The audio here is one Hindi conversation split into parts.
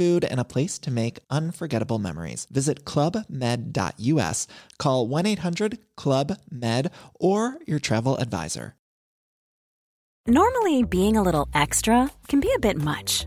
food, and a place to make unforgettable memories. Visit clubmed.us, call 1 800 Club Med, or your travel advisor. Normally, being a little extra can be a bit much,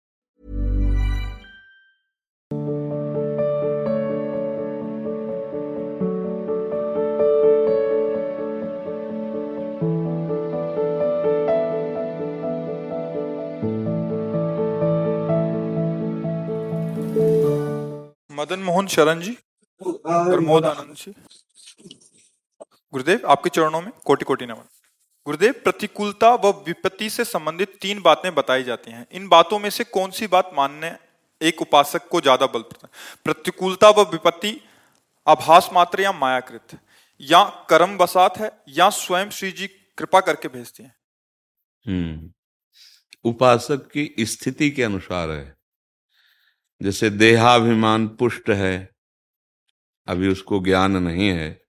Madan Mohan शरण जी, प्रमोद आनंद जी। गुरुदेव, आपके चरणों में कोटि कोटि नमन। गुरुदेव, प्रतिकूलता व विपत्ति से संबंधित तीन बातें बताई जाती हैं। इन बातों में से कौन सी बात मानने एक उपासक को ज़्यादा बल पड़ता है प्रतिकूलता व विपत्ति आभास मात्र या मायाकृत? या कर्म बसात है या स्वयं श्री जी कृपा करके भेजती हैं? हम्म। उपासक की स्थिति के अनुसार है। जैसे देहाभिमान पुष्ट है, अभी उसको ज्ञान नहीं है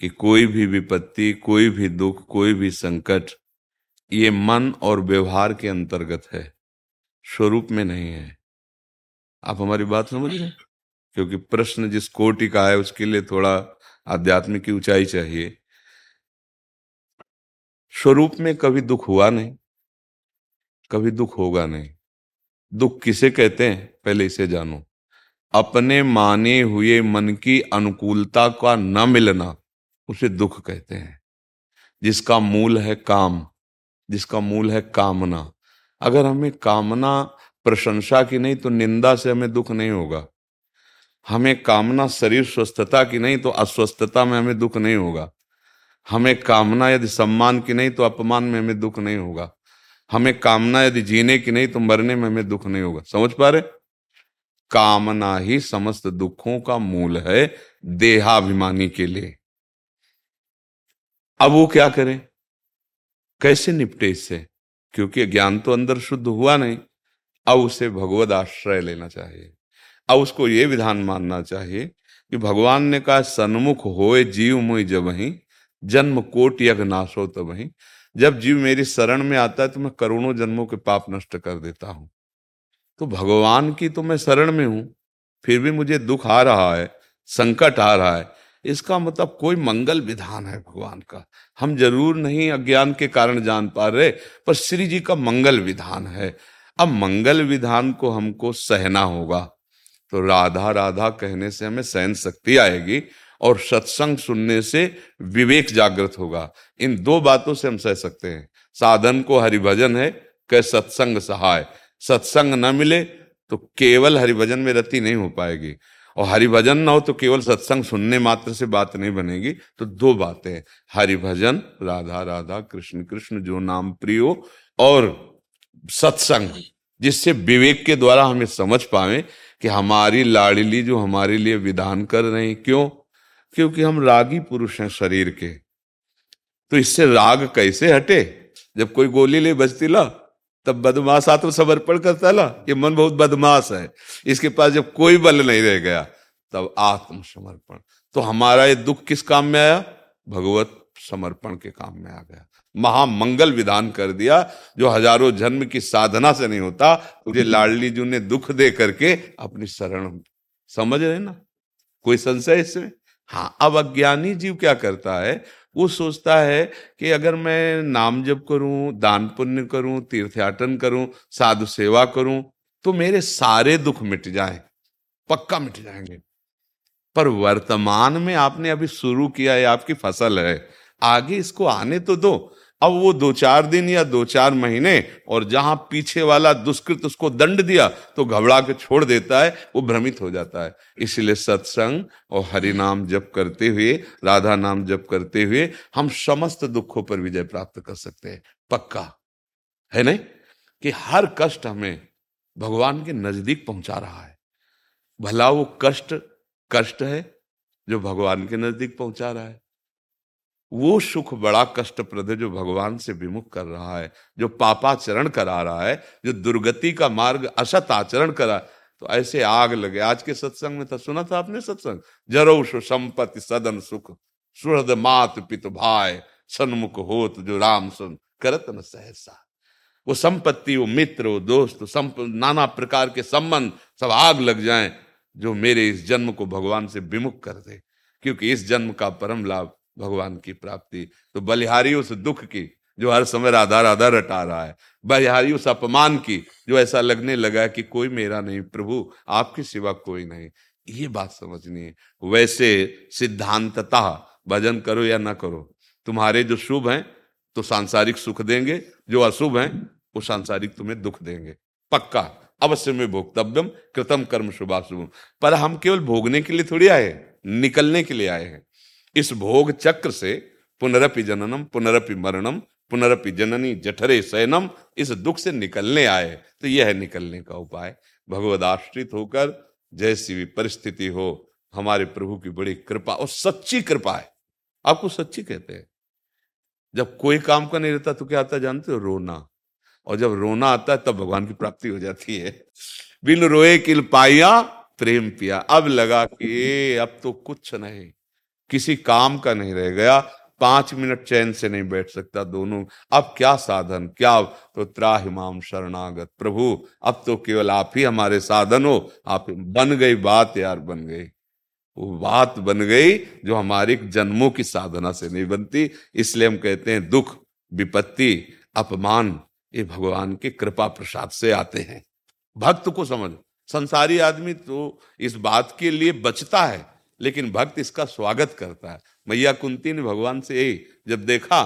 कि कोई भी विपत्ति, कोई भी दुख, कोई भी संकट, ये मन और व्यवहार के अंतर्गत है, स्वरूप में नहीं है। आप हमारी बात समझ रहे क्योंकि प्रश्न जिस कोटि का है, उसके लिए थोड़ा आध्यात्मिक की ऊंचाई चाहिए। स्वरूप में कभी दुख हुआ नहीं, कभी दुख होगा नहीं। दुख किसे कहते हैं? पहले इसे जानो। अपने माने हुए मन की अनुकूलता का न मिलना उसे दुख कहते हैं। जिसका मूल है काम, जिसका मूल है कामना। अगर हमें कामना, प्रशंसा की नहीं तो निंदा से हमें दुख नहीं होगा। हमें कामना शरीर स्वस्थता की नहीं तो अस्वस्थता में हमें दुख नहीं होगा। हमें कामना यदि सम्मान की नहीं तो अपमान में हमें दुख नहीं होगा। हमें कामना यदि जीने की नहीं तो मरने में हमें दुख नहीं होगा। समझ पा रहे? कामना ही समस्त दुखों का मूल है देहाभिमानी के लिए। अब वो क्या करे? कैसे निपटे इससे? क्योंकि ज्ञान तो अंदर शुद्ध हुआ नहीं। अब उसे भगवत आश्रय लेना चाहिए। अब उसको ये विधान मानना चाहिए कि भगवान ने कहा, सन्मुख होए जीव मुई जब ही, जन्म कोट यज्ञ नाशो तब ही। जब जीव मेरी शरण में आता है तो मैं करोड़ों जन्मों के पाप नष्ट कर देता हूँ। तो भगवान की तो मैं शरण में हूँ, फिर भी मुझे दुख आ रहा है, संकट आ रहा है। इसका मतलब कोई मंगल विधान है भगवान का। हम ज़रूर नहीं अज्ञान के कारण जान पा रहे, पर श्री जी का मंगल विधान है। अब मंगल विधान को हमको सहना होगा। तो राधा राधा कहने से हमें सहन शक्ति आएगी और सत्संग सुनने से विवेक जागृत होगा। इन दो बातों से हम सह सकते हैं। साधन को हरिभजन है कह सत्संग सहाय। सत्संग न मिले तो केवल हरिभजन में रति नहीं हो पाएगी। और हरिभजन ना हो तो केवल सत्संग सुनने मात्र से बात नहीं बनेगी। तो दो बातें हरिभजन, राधा राधा, कृष्ण कृष्ण, जो नाम प्रियो, और सत्संग, जिससे विवेक के द्वारा हमें समझ पाए कि हमारी लाड़ली जो हमारे लिए विधान कर रहे हैं, क्यों? क्योंकि हम रागी पुरुष हैं शरीर के। तो इससे राग कैसे हटे? जब कोई गोली ले बजती ला, तब बदमाश आत्म समर्पण करता ला, ये मन बहुत बदमाश है। इसके पास जब कोई बल नहीं रह गया, तब आत्मसमर्पण। तो हमारा ये दुख किस काम में आया? भगवत समर्पण के काम में आ गया। महामंगल विधान कर दिया, जो हज़ारों जन्म की साधना से नहीं होता तुझे लाडली जू ने दुख दे करके अपनी शरण, समझ रहे ना? कोई संशय इसमें? हाँ अब अज्ञानी जीव क्या करता है? वो सोचता है कि अगर मैं नाम जप करूँ, दान पुण्य करूँ, तीर्थयाटन करूँ, साधु सेवा करूँ तो मेरे सारे दुख मिट जाए, पक्का मिट जाएँगे। पर वर्तमान में आपने अभी शुरू किया है, आपकी फ़सल है, आगे इसको आने तो दो। अब वो दो चार दिन या दो चार महीने और जहाँ पीछे वाला दुष्कृत उसको दंड दिया तो घबरा के छोड़ देता है, वो भ्रमित हो जाता है। इसलिए सत्संग और हरि नाम जप करते हुए, राधा नाम जप करते हुए हम समस्त दुखों पर विजय प्राप्त कर सकते हैं। पक्का? है नहीं? कि हर कष्ट हमें भगवान के नज़दीक पहुँचा रहा है। भला वो कष्ट कष्ट है जो भगवान के नज़दीक पहुँचा रहा है। वो सुख बड़ा कष्टप्रद है जो भगवान से विमुख कर रहा है जो पापाचरण करा रहा है जो दुर्गति का मार्ग असत आचरण करा तो ऐसे आग लगे। आज के सत्संग में था सुना था आपने सत्संग? जरो संपत्ति सदन सुख सुहृद मात पित भाई सन्मुख होत जो राम सुन। करत न सहसा। वो संपत्ति वो मित्र वो दोस्त संप, नाना प्रकार के संबंध सब आग लग जाएँ जो मेरे इस जन्म को भगवान से विमुख कर दे। क्योंकि इस जन्म का परम लाभ भगवान की प्राप्ति। तो बलिहारी उस दुख की, जो हर समय राधा राधा रटा रहा है। बलिहारी उस अपमान की, जो ऐसा लगने लगा कि कोई मेरा नहीं, प्रभु, आपके सिवा कोई नहीं। ये बात समझनी है। वैसे सिद्धांतता भजन करो या ना करो, तुम्हारे जो शुभ हैं तो सांसारिक सुख देंगे, जो अशुभ हैं, वो सांसारिक तुम्हें दुख देंगे। पक्का, अवश्य में भोक्तव्यम, कृतम कर्म शुभाशुभ पर हम केवल भोगने के लिए थोड़ी आए निकलने के लिए आए हैं। इस भोग चक्र से पुनरपि जननम, पुनरपि मरणम, पुनरपि जननी जठरे सैनम इस दुख से निकलने आए। तो यह है निकलने का उपाय। भगवद आश्रित होकर जैसी भी परिस्थिति हो, हमारे प्रभु की बड़ी कृपा और सच्ची कृपा है। आपको सच्ची कहते हैं। जब कोई काम का नहीं रहता तो क्या आता जानते हो? रोना। और जब रोना आता है तब भगवान की प्राप्ति हो जाती है। बिन रोए किल पाया, प्रेम पिया। अब लगा कि अब तो कुछ नहीं। किसी काम का नहीं रह गया, पाँच मिनट चैन से नहीं बैठ सकता दोनों। अब क्या साधन, क्या तो त्राहिमाम शरणागत? प्रभु, अब तो केवल आप ही हमारे साधन हो। आप बन गई बात, यार बन गई। वो बात बन गई जो हमारी जन्मों की साधना से नहीं बनती। इसलिए हम कहते हैं, दुख, विपत्ति, अपमान, ये भगवान के कृपा प्रसाद से आते हैं। भक्त को समझ। संसारी आदमी तो इस बात के लिए बचता है। लेकिन भक्त इसका स्वागत करता है। मैया कुंती ने भगवान से यही, जब देखा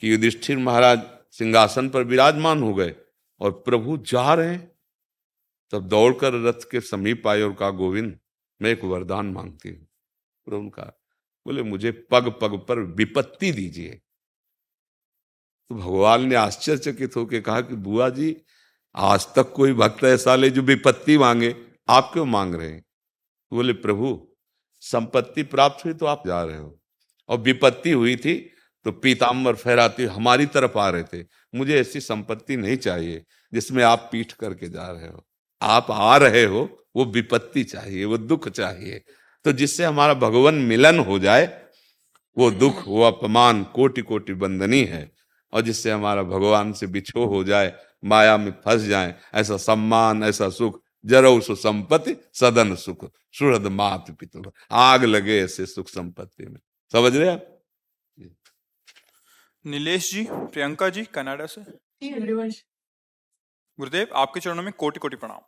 कि युधिष्ठिर महाराज सिंहासन पर विराजमान हो गए और प्रभु जा रहे तब दौड़कर रथ के समीप आए और कहा, गोविंद, मैं एक वरदान मांगती हूँ। प्रभु कहा, बोले, मुझे पग पग पर विपत्ति दीजिए। तो भगवान ने आश्चर्यचकित होकर कहा कि, बुआ जी, आज तक कोई भक्त ऐसा ले जो विपत्ति मांगे, आप क्यों मांग रहे हैं? बोले, प्रभु संपत्ति प्राप्त हुई तो आप जा रहे हो। और विपत्ति हुई थी तो पीताम्बर फहराती हमारी तरफ़ आ रहे थे। मुझे ऐसी संपत्ति नहीं चाहिए जिसमें आप पीठ करके जा रहे हो। आप आ रहे हो, वो विपत्ति चाहिए, वो दुख चाहिए। तो जिससे हमारा भगवान मिलन हो जाए, वो दुख, वो अपमान कोटि कोटि बंदनी है। और जिससे हमारा भगवान से बिछो हो जाए, माया में फंस जाए, ऐसा सम्मान, ऐसा सुख जरो सु संपत्ति सदन सुख। सुहृद मात पितु। आग लगे ऐसे सुख संपत्ति में। समझ रहे आप? नीलेश जी प्रियंका जी कनाडा से। गुरुदेव आपके चरणों में कोटि कोटि प्रणाम।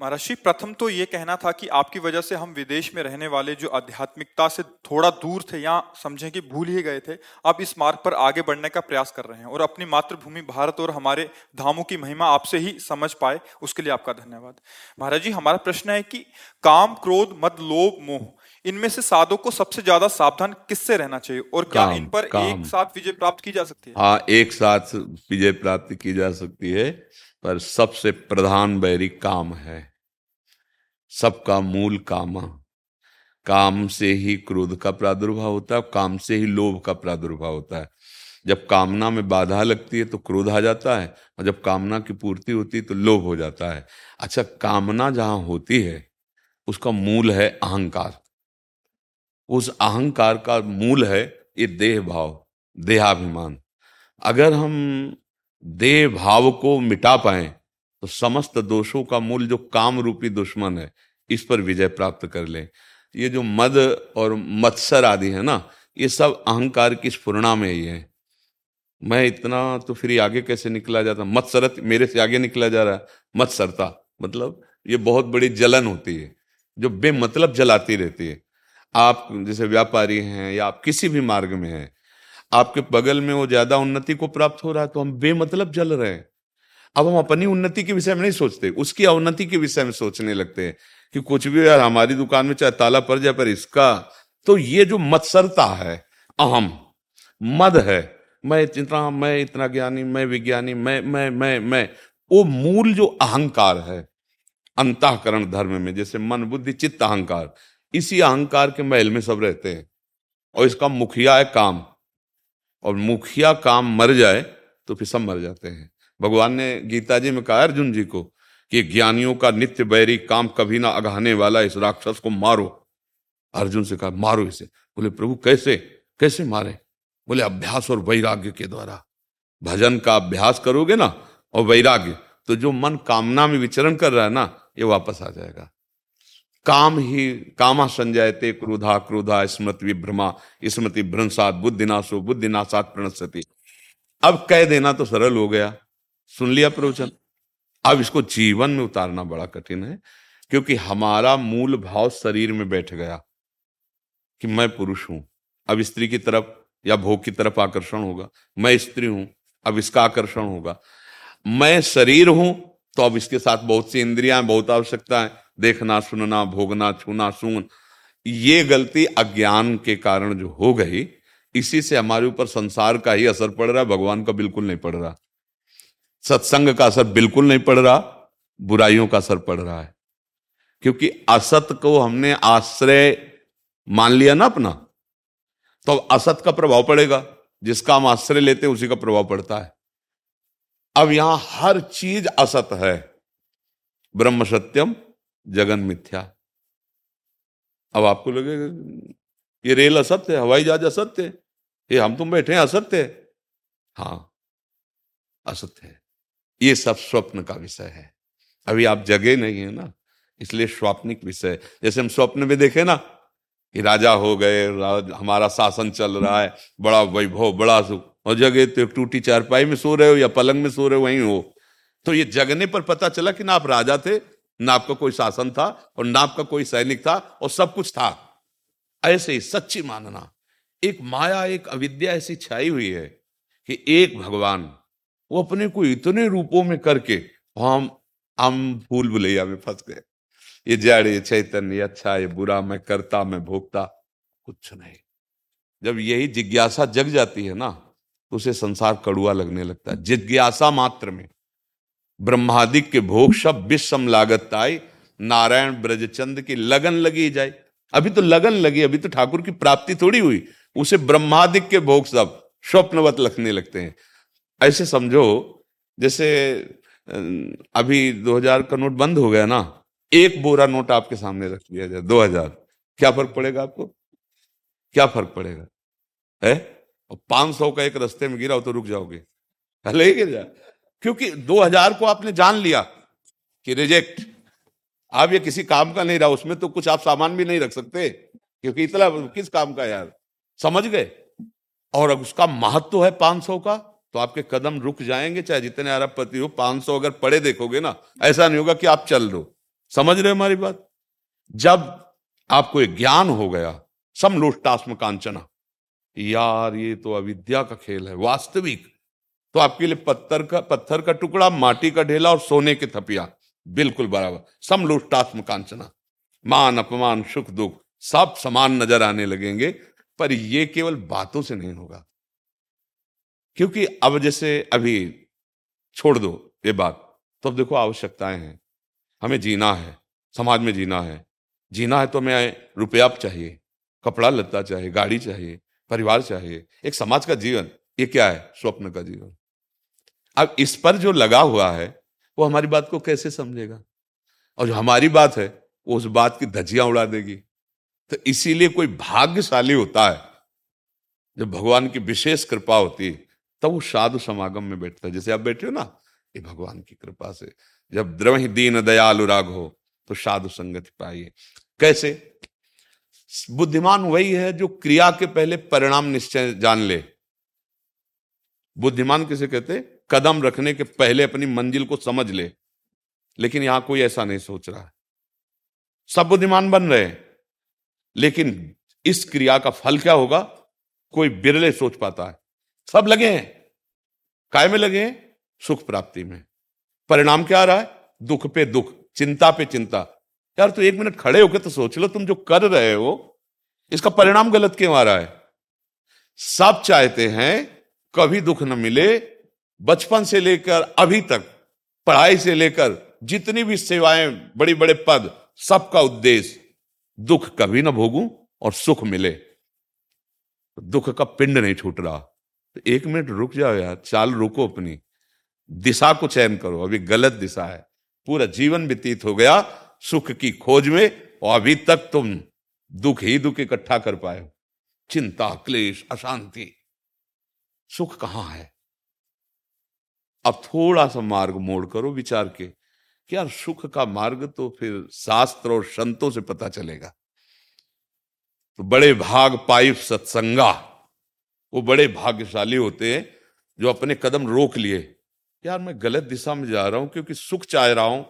महर्षि प्रथम तो ये कहना था कि आपकी वजह से हम विदेश में रहने वाले जो आध्यात्मिकता से थोड़ा दूर थे या समझें कि भूल ही गए थे आप इस मार्ग पर आगे बढ़ने का प्रयास कर रहे हैं और अपनी मातृभूमि भारत और हमारे धामों की महिमा आपसे ही समझ पाए। उसके लिए आपका धन्यवाद। महाराज जी हमारा प्रश्न है कि काम क्रोध मद लोभ मोह इनमें से साधो को सबसे ज़्यादा सावधान किससे रहना चाहिए और क्या काम, इन पर काम, एक साथ विजय प्राप्त की जा सकती है? हाँ एक साथ विजय प्राप्त की जा सकती है पर सबसे प्रधान बैरी काम है। सबका मूल काम। काम से ही क्रोध का प्रादुर्भाव होता है, काम से ही लोभ का प्रादुर्भाव होता है। जब कामना में बाधा लगती है तो क्रोध आ जाता है, और जब कामना की पूर्ति होती है तो लोभ हो जाता है। अच्छा कामना जहाँ होती है, उसका मूल है अहंकार। उस अहंकार का मूल है ये देह भाव देहाभिमान। अगर हम देह भाव को मिटा पाए तो समस्त दोषों का मूल जो काम रूपी दुश्मन है, इस पर विजय प्राप्त कर ले। ये जो मद और मत्सर आदि है ना, ये सब अहंकार की स्फुरणा में ही है। मैं इतना तो फिर आगे कैसे निकला जाता? मत्सरत मेरे से आगे निकला जा रहा है। मत्सरता मतलब ये बहुत बड़ी जलन होती है, जो बेमतलब जलाती रहती है। आप जैसे व्यापारी हैं या आप किसी भी मार्ग में हैं, आपके बगल में वो ज़्यादा उन्नति को प्राप्त हो रहा है तो हम बेमतलब जल रहे हैं। अब हम अपनी उन्नति के विषय में नहीं सोचते, उसकी अवनति के विषय में सोचने लगते हैं कि कुछ भी यार हमारी दुकान में चाहे ताला पड़ जाए पर इसका तो ये जो मत्सरता है, अहम, मद है, मैं इतना मैं इतना ज्ञानी, मैं विज्ञानी, मैं मैं मैं मैं, वो मूल जो अहंकार है, अंतकरण धर्म में, जैसे मन, बुद्धि, चित्त, अहंकार, इसी अहंकार के महल में सब रहते हैं, और इसका मुखिया है काम, और मुखिया काम मर जाए तो फिर सब मर जाते हैं। भगवान ने गीता जी में कहा, अर्जुन जी को कि ज्ञानियों का नित्य बैरी काम कभी ना अगहाने वाला इस राक्षस को मारो। अर्जुन से कहा, मारो इसे। बोले, प्रभु, कैसे? कैसे मारे? बोले, अभ्यास और वैराग्य के द्वारा। भजन का अभ्यास करोगे ना, और वैराग्य तो जो मन कामना में विचरण कर रहा है ना, ये वापस आ जाएगा। काम ही, कामा संजयते क्रोधा क्रोधा, स्मृति विभ्रमा, स्मृति भ्रंसात, बुद्धिनाशो, बुद्धिनाशात प्रणसती अब कह देना तो सरल हो गया। सुन लिया प्रवचन। अब इसको जीवन में उतारना बड़ा कठिन है, क्योंकि हमारा मूल भाव शरीर में बैठ गया कि मैं पुरुष हूँ। अब स्त्री की तरफ़ या भोग की तरफ़ आकर्षण होगा। मैं स्त्री हूँ, अब इसका आकर्षण होगा। मैं शरीर हूँ तो अब इसके साथ बहुत सी इंद्रियाँ बहुत आवश्यकता है। देखना, सुनना, भोगना, छूना सून ये गलती अज्ञान के कारण जो हो गई, इसी से हमारे ऊपर संसार का ही असर पड़ रहा है, भगवान का बिल्कुल नहीं पड़ रहा। सत्संग का असर बिल्कुल नहीं पड़ रहा, बुराइयों का असर पड़ रहा है। क्योंकि असत को हमने आश्रय मान लिया ना अपना तो असत का प्रभाव पड़ेगा। जिसका हम आश्रय लेते हैं, उसी का प्रभाव पड़ता है। अब यहाँ हर चीज़ असत है। ब्रह्म सत्यम, जगन मिथ्या। अब आपको लगेगा ये रेल असत्य है, हवाई जहाज़ असत्य है, ये हम तुम बैठे हैं असत्य है। हाँ असत्य है। ये सब स्वप्न का विषय है। अभी आप जगे नहीं है ना, इसलिए स्वप्निक विषय। जैसे हम स्वप्न में देखे ना कि राजा हो गए हमारा शासन चल रहा है, बड़ा वैभव, बड़ा सुख। और जगह तो एक टूटी चारपाई में सो रहे हो या पलंग में सो रहे हो, वहीं हो। तो ये जगने पर पता चला कि ना आप राजा थे, ना आपका कोई शासन था और ना आपका कोई सैनिक था और सब कुछ था। ऐसे ही सच्ची मानना। एक माया, एक अविद्या ऐसी छाई हुई है कि एक भगवान वो अपने को इतने रूपों में करके, हम हम फूल बुलैया में फंस गए। ये जड़, ये चैतन्य अच्छा ये बुरा, मैं करता, मैं भोगता, कुछ नहीं। जब यही जिज्ञासा जग जाती है ना तो उसे संसार कड़ुआ लगने लगता है। जिज्ञासा मात्र में। ब्रह्मादिक के भोग सब विषम लागत आई नारायण ब्रजचंद की लगन लगी जाए। अभी तो लगन लगी, अभी तो ठाकुर की प्राप्ति थोड़ी हुई। उसे ब्रह्मादिक के भोग सब स्वप्नवत लगने लगते हैं। ऐसे समझो, जैसे अभी 2000 का नोट बंद हो गया ना, एक बोरा नोट आपके सामने रख दिया जाए 2000 क्या फ़र्क पड़ेगा आपको? क्या फ़र्क पड़ेगा? है? पाँच सौ का एक रस्ते में गिरा हो तो रुक जाओगे। ही गिर जाए क्योंकि 2000 को आपने जान लिया कि रिजेक्ट। आप ये किसी काम का नहीं रहा, उसमें तो कुछ आप सामान भी नहीं रख सकते, क्योंकि इतना किस काम का यार? समझ गए? और अब उसका महत्व तो है 500 का? तो आपके कदम रुक जाएँगे, चाहे जितने अरबपति हो 500 अगर पड़े देखोगे ना, ऐसा नहीं होगा कि आप चल दो समझ रहे हमारी बात? जब आपको एक ज्ञान हो गया, समलोष्टास्म कांचना यार ये तो अविद्या का खेल है, वास्तविक। तो आपके लिए पत्थर का पत्थर का टुकड़ा, माटी का ढेला और सोने के थपिया, बिल्कुल बराबर। समलोष्टास्म कांचना। मान, अपमान, सुख, दुख, सब समान नज़र आने लगेंगे, पर यह केवल बातों से नहीं होगा। क्योंकि अब जैसे अभी छोड़ दो ये बात तो अब देखो आवश्यकताएँ हैं। हमें जीना है, समाज में जीना है। जीना है तो हमें रुपया चाहिए, कपड़ा लत्ता चाहिए, गाड़ी चाहिए, परिवार चाहिए, एक समाज का जीवन, ये क्या है? स्वप्न का जीवन। अब इस पर जो लगा हुआ है, वो हमारी बात को कैसे समझेगा? और जो हमारी बात है, वो उस बात की धजियाँ उड़ा देगी। तो इसीलिए कोई भाग्यशाली होता है, जब भगवान की विशेष कृपा होती है तब वो साधु समागम में बैठता है। जैसे आप बैठे हो ना ये भगवान की कृपा से, जब द्रवही दीन दयालु राग हो तो साधु संगति पाइए। कैसे? बुद्धिमान वही है जो क्रिया के पहले परिणाम निश्चय जान ले। बुद्धिमान किसे कहते कदम रखने के पहले अपनी मंजिल को समझ ले। लेकिन यहाँ कोई ऐसा नहीं सोच रहा है। सब बुद्धिमान बन रहे लेकिन इस क्रिया का फल क्या होगा? कोई बिरले सोच पाता है। सब लगे हैं। काय में लगे हैं, सुख प्राप्ति में। परिणाम क्या आ रहा है? दुख पे दुख, चिंता पे चिंता। यार तो एक मिनट खड़े होकर तो सोच लो, तुम जो कर रहे हो, इसका परिणाम गलत क्यों आ रहा है? सब चाहते हैं कभी दुख न मिले, बचपन से लेकर अभी तक, पढ़ाई से लेकर जितनी भी सेवाएँ बड़ी बड़े पद, सबका उद्देश्य दुख कभी ना भोगूं और सुख मिले। दुख का पिंड नहीं छूट रहा। तो एक मिनट रुक जाओ यार, चाल रुको अपनी। दिशा को चयन करो, अभी गलत दिशा है। पूरा जीवन व्यतीत हो गया सुख की खोज में, और अभी तक तुम दुख ही दुख इकट्ठा कर पाए चिंता, क्लेश, अशांति, सुख कहाँ है? अब थोड़ा सा मार्ग मोड़ करो विचार के, कि यार सुख का मार्ग तो फिर शास्त्र और संतों से पता चलेगा। तो बड़े भाग पाइप सत्संगा। वो बड़े भाग्यशाली होते हैं जो अपने कदम रोक लिए। यार, मैं गलत दिशा में जा रहा हूँ क्योंकि सुख चाह रहा हूँ,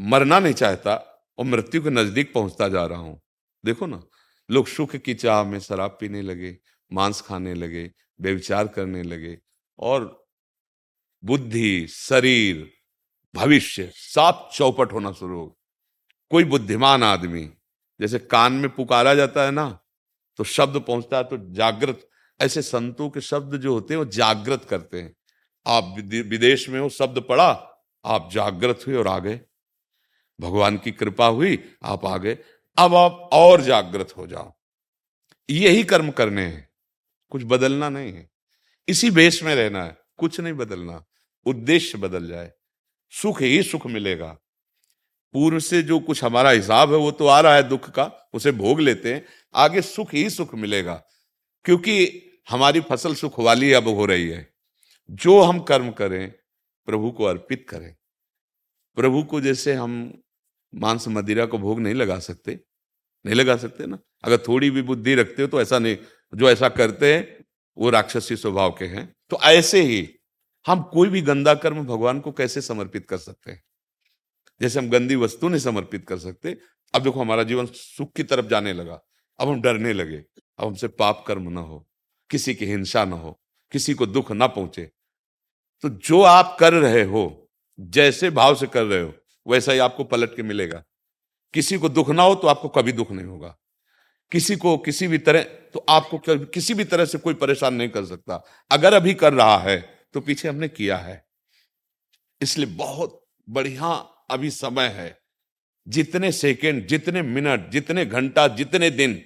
मरना नहीं चाहता और मृत्यु के नज़दीक पहुँचता जा रहा हूँ। देखो ना, लोग सुख की चाह में शराब पीने लगे, मांस खाने लगे व्यविचार करने लगे और बुद्धि, शरीर, भविष्य साफ़ चौपट होना शुरू हो कोई बुद्धिमान आदमी, जैसे कान में पुकारा जाता है ना तो शब्द पहुँचता है तो जागृत, ऐसे संतों के शब्द जो होते हैं, वो जागृत करते हैं। आप विदेश में हो, शब्द पढ़ा, आप जागृत हुए और आ गए। भगवान की कृपा हुई, आप आ गए। अब आप और जागृत हो जाओ। यही कर्म करने हैं। कुछ बदलना नहीं है। इसी बेस में रहना है। कुछ नहीं बदलना। उद्देश्य बदल जाए। सुख ही सुख मिलेगा। पूर्व से जो कुछ हमारा हिसाब है, वो तो आ रहा है दुख का, उसे भोग लेते हैं, आगे सुख ही सुख मिलेगा। क्योंकि हमारी फ़सल सुख वाली अब हो रही है। जो हम कर्म करें, प्रभु को अर्पित करें। प्रभु को जैसे हम मांस मदिरा को भोग नहीं लगा सकते, नहीं लगा सकते ना? अगर थोड़ी भी बुद्धि रखते हो तो ऐसा नहीं, जो ऐसा करते हैं, वो राक्षसी स्वभाव के हैं। तो ऐसे ही हम कोई भी गंदा कर्म भगवान को कैसे समर्पित कर सकते हैं? जैसे हम गंदी वस्तु नहीं समर्पित कर सकते। अब देखो, हमारा जीवन सुख की तरफ़ जाने लगा। अब हम डरने लगे। अब हमसे पाप कर्म ना हो, किसी की हिंसा ना हो, किसी को दुख ना पहुँचे। तो जो आप कर रहे हो, जैसे भाव से कर रहे हो, वैसा ही आपको पलट के मिलेगा। किसी को दुख ना हो तो आपको कभी दुख नहीं होगा। किसी को किसी भी तरह तो आपको किसी भी तरह से कोई परेशान नहीं कर सकता। अगर अभी कर रहा है तो पीछे हमने किया है। इसलिए बहुत बढ़िया अभी समय है। जितने सेकंड, जितने मिनट, जितने घंटा, जितने दिन,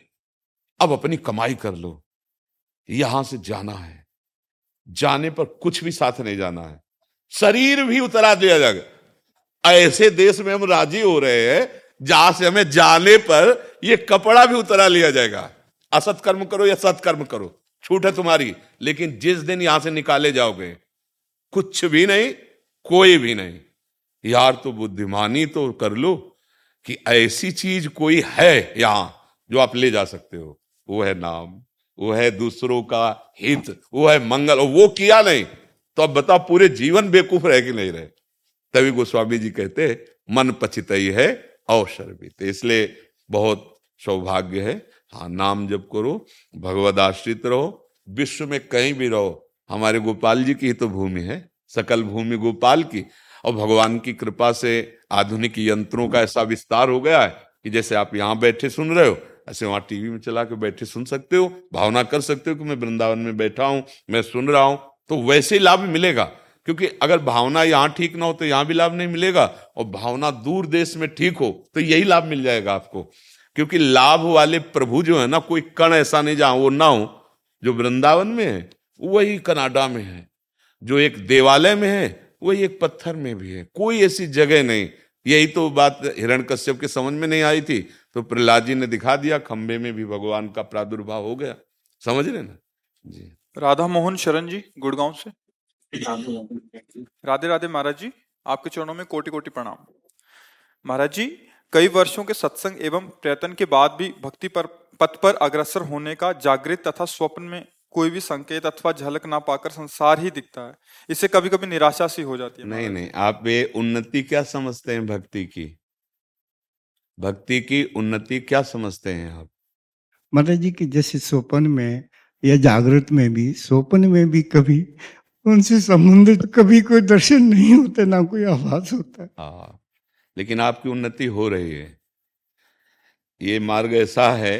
अब अपनी कमाई कर लो। यहाँ से जाना है। जाने पर कुछ भी साथ नहीं जाना है। शरीर भी उतरा दिया जाएगा। ऐसे देश में हम राज़ी हो रहे हैं, जहाँ से हमें जाने पर यह कपड़ा भी उतरा लिया जाएगा। असत कर्म करो या सत्कर्म करो, छूट है तुम्हारी, लेकिन जिस दिन यहाँ से निकाले जाओगे, कुछ भी नहीं, कोई भी नहीं। यार तो बुद्धिमानी तो कर लो कि ऐसी चीज़ कोई है यहाँ जो आप ले जा सकते हो। वो है नाम, वो है दूसरों का हित, वो है मंगल वो किया नहीं। तो अब बताओ पूरे जीवन बेकूफ रहे कि नहीं रहे। तभी गोस्वामी जी कहते मन पचित ही है अवसर भी। तो इसलिए बहुत सौभाग्य है। हाँ नाम जब करो, भगवद आश्रित रहो, विश्व में कहीं भी रहो। हमारे गोपाल जी की ही तो भूमि है, सकल भूमि गोपाल की। और भगवान की कृपा से आधुनिक यंत्रों का ऐसा विस्तार हो गया है कि जैसे आप यहाँ बैठे सुन रहे हो, ऐसे वहाँ टीवी में चला के बैठे सुन सकते हो, भावना कर सकते हो कि मैं वृंदावन में बैठा हूँ, मैं सुन रहा हूँ तो वैसे लाभ मिलेगा। क्योंकि अगर भावना यहाँ ठीक ना हो तो यहाँ भी लाभ नहीं मिलेगा, और भावना दूर देश में ठीक हो तो यही लाभ मिल जाएगा आपको। क्योंकि लाभ वाले प्रभु जो है ना, कोई कण ऐसा नहीं जहाँ वो ना हो, जो वृंदावन में है वही कनाडा में है, जो एक देवालय में है वही एक पत्थर में भी है कोई ऐसी जगह नहीं। यही तो बात हिरण कश्यप के समझ में नहीं आई थी। तो प्रहलाद जी ने दिखा दिया खंबे में भी भगवान का प्रादुर्भाव हो गया। समझ रहे ना? जी। राधा मोहन शरण जी गुड़गांव से। राधे राधे महाराज जी आपके चरणों में कोटि कोटि प्रणाम। महाराज जी कई वर्षों के सत्संग एवं प्रयत्न के बाद भी भक्ति पर पथ पर अग्रसर होने का जागृत तथा स्वप्न में कोई भी संकेत अथवा झलक ना पाकर संसार ही दिखता है। इससे कभी कभी निराशा सी हो जाती है नहीं नहीं आप ये उन्नति क्या समझते हैं भक्ति की? भक्ति की उन्नति क्या समझते हैं आप? महाराज जी की जैसे स्वपन में या जागृत में भी स्वपन में भी कभी उनसे संबंधित कभी कोई दर्शन नहीं होते ना कोई आवाज़ होता। है हाँ लेकिन आपकी उन्नति हो रही है। ये मार्ग ऐसा है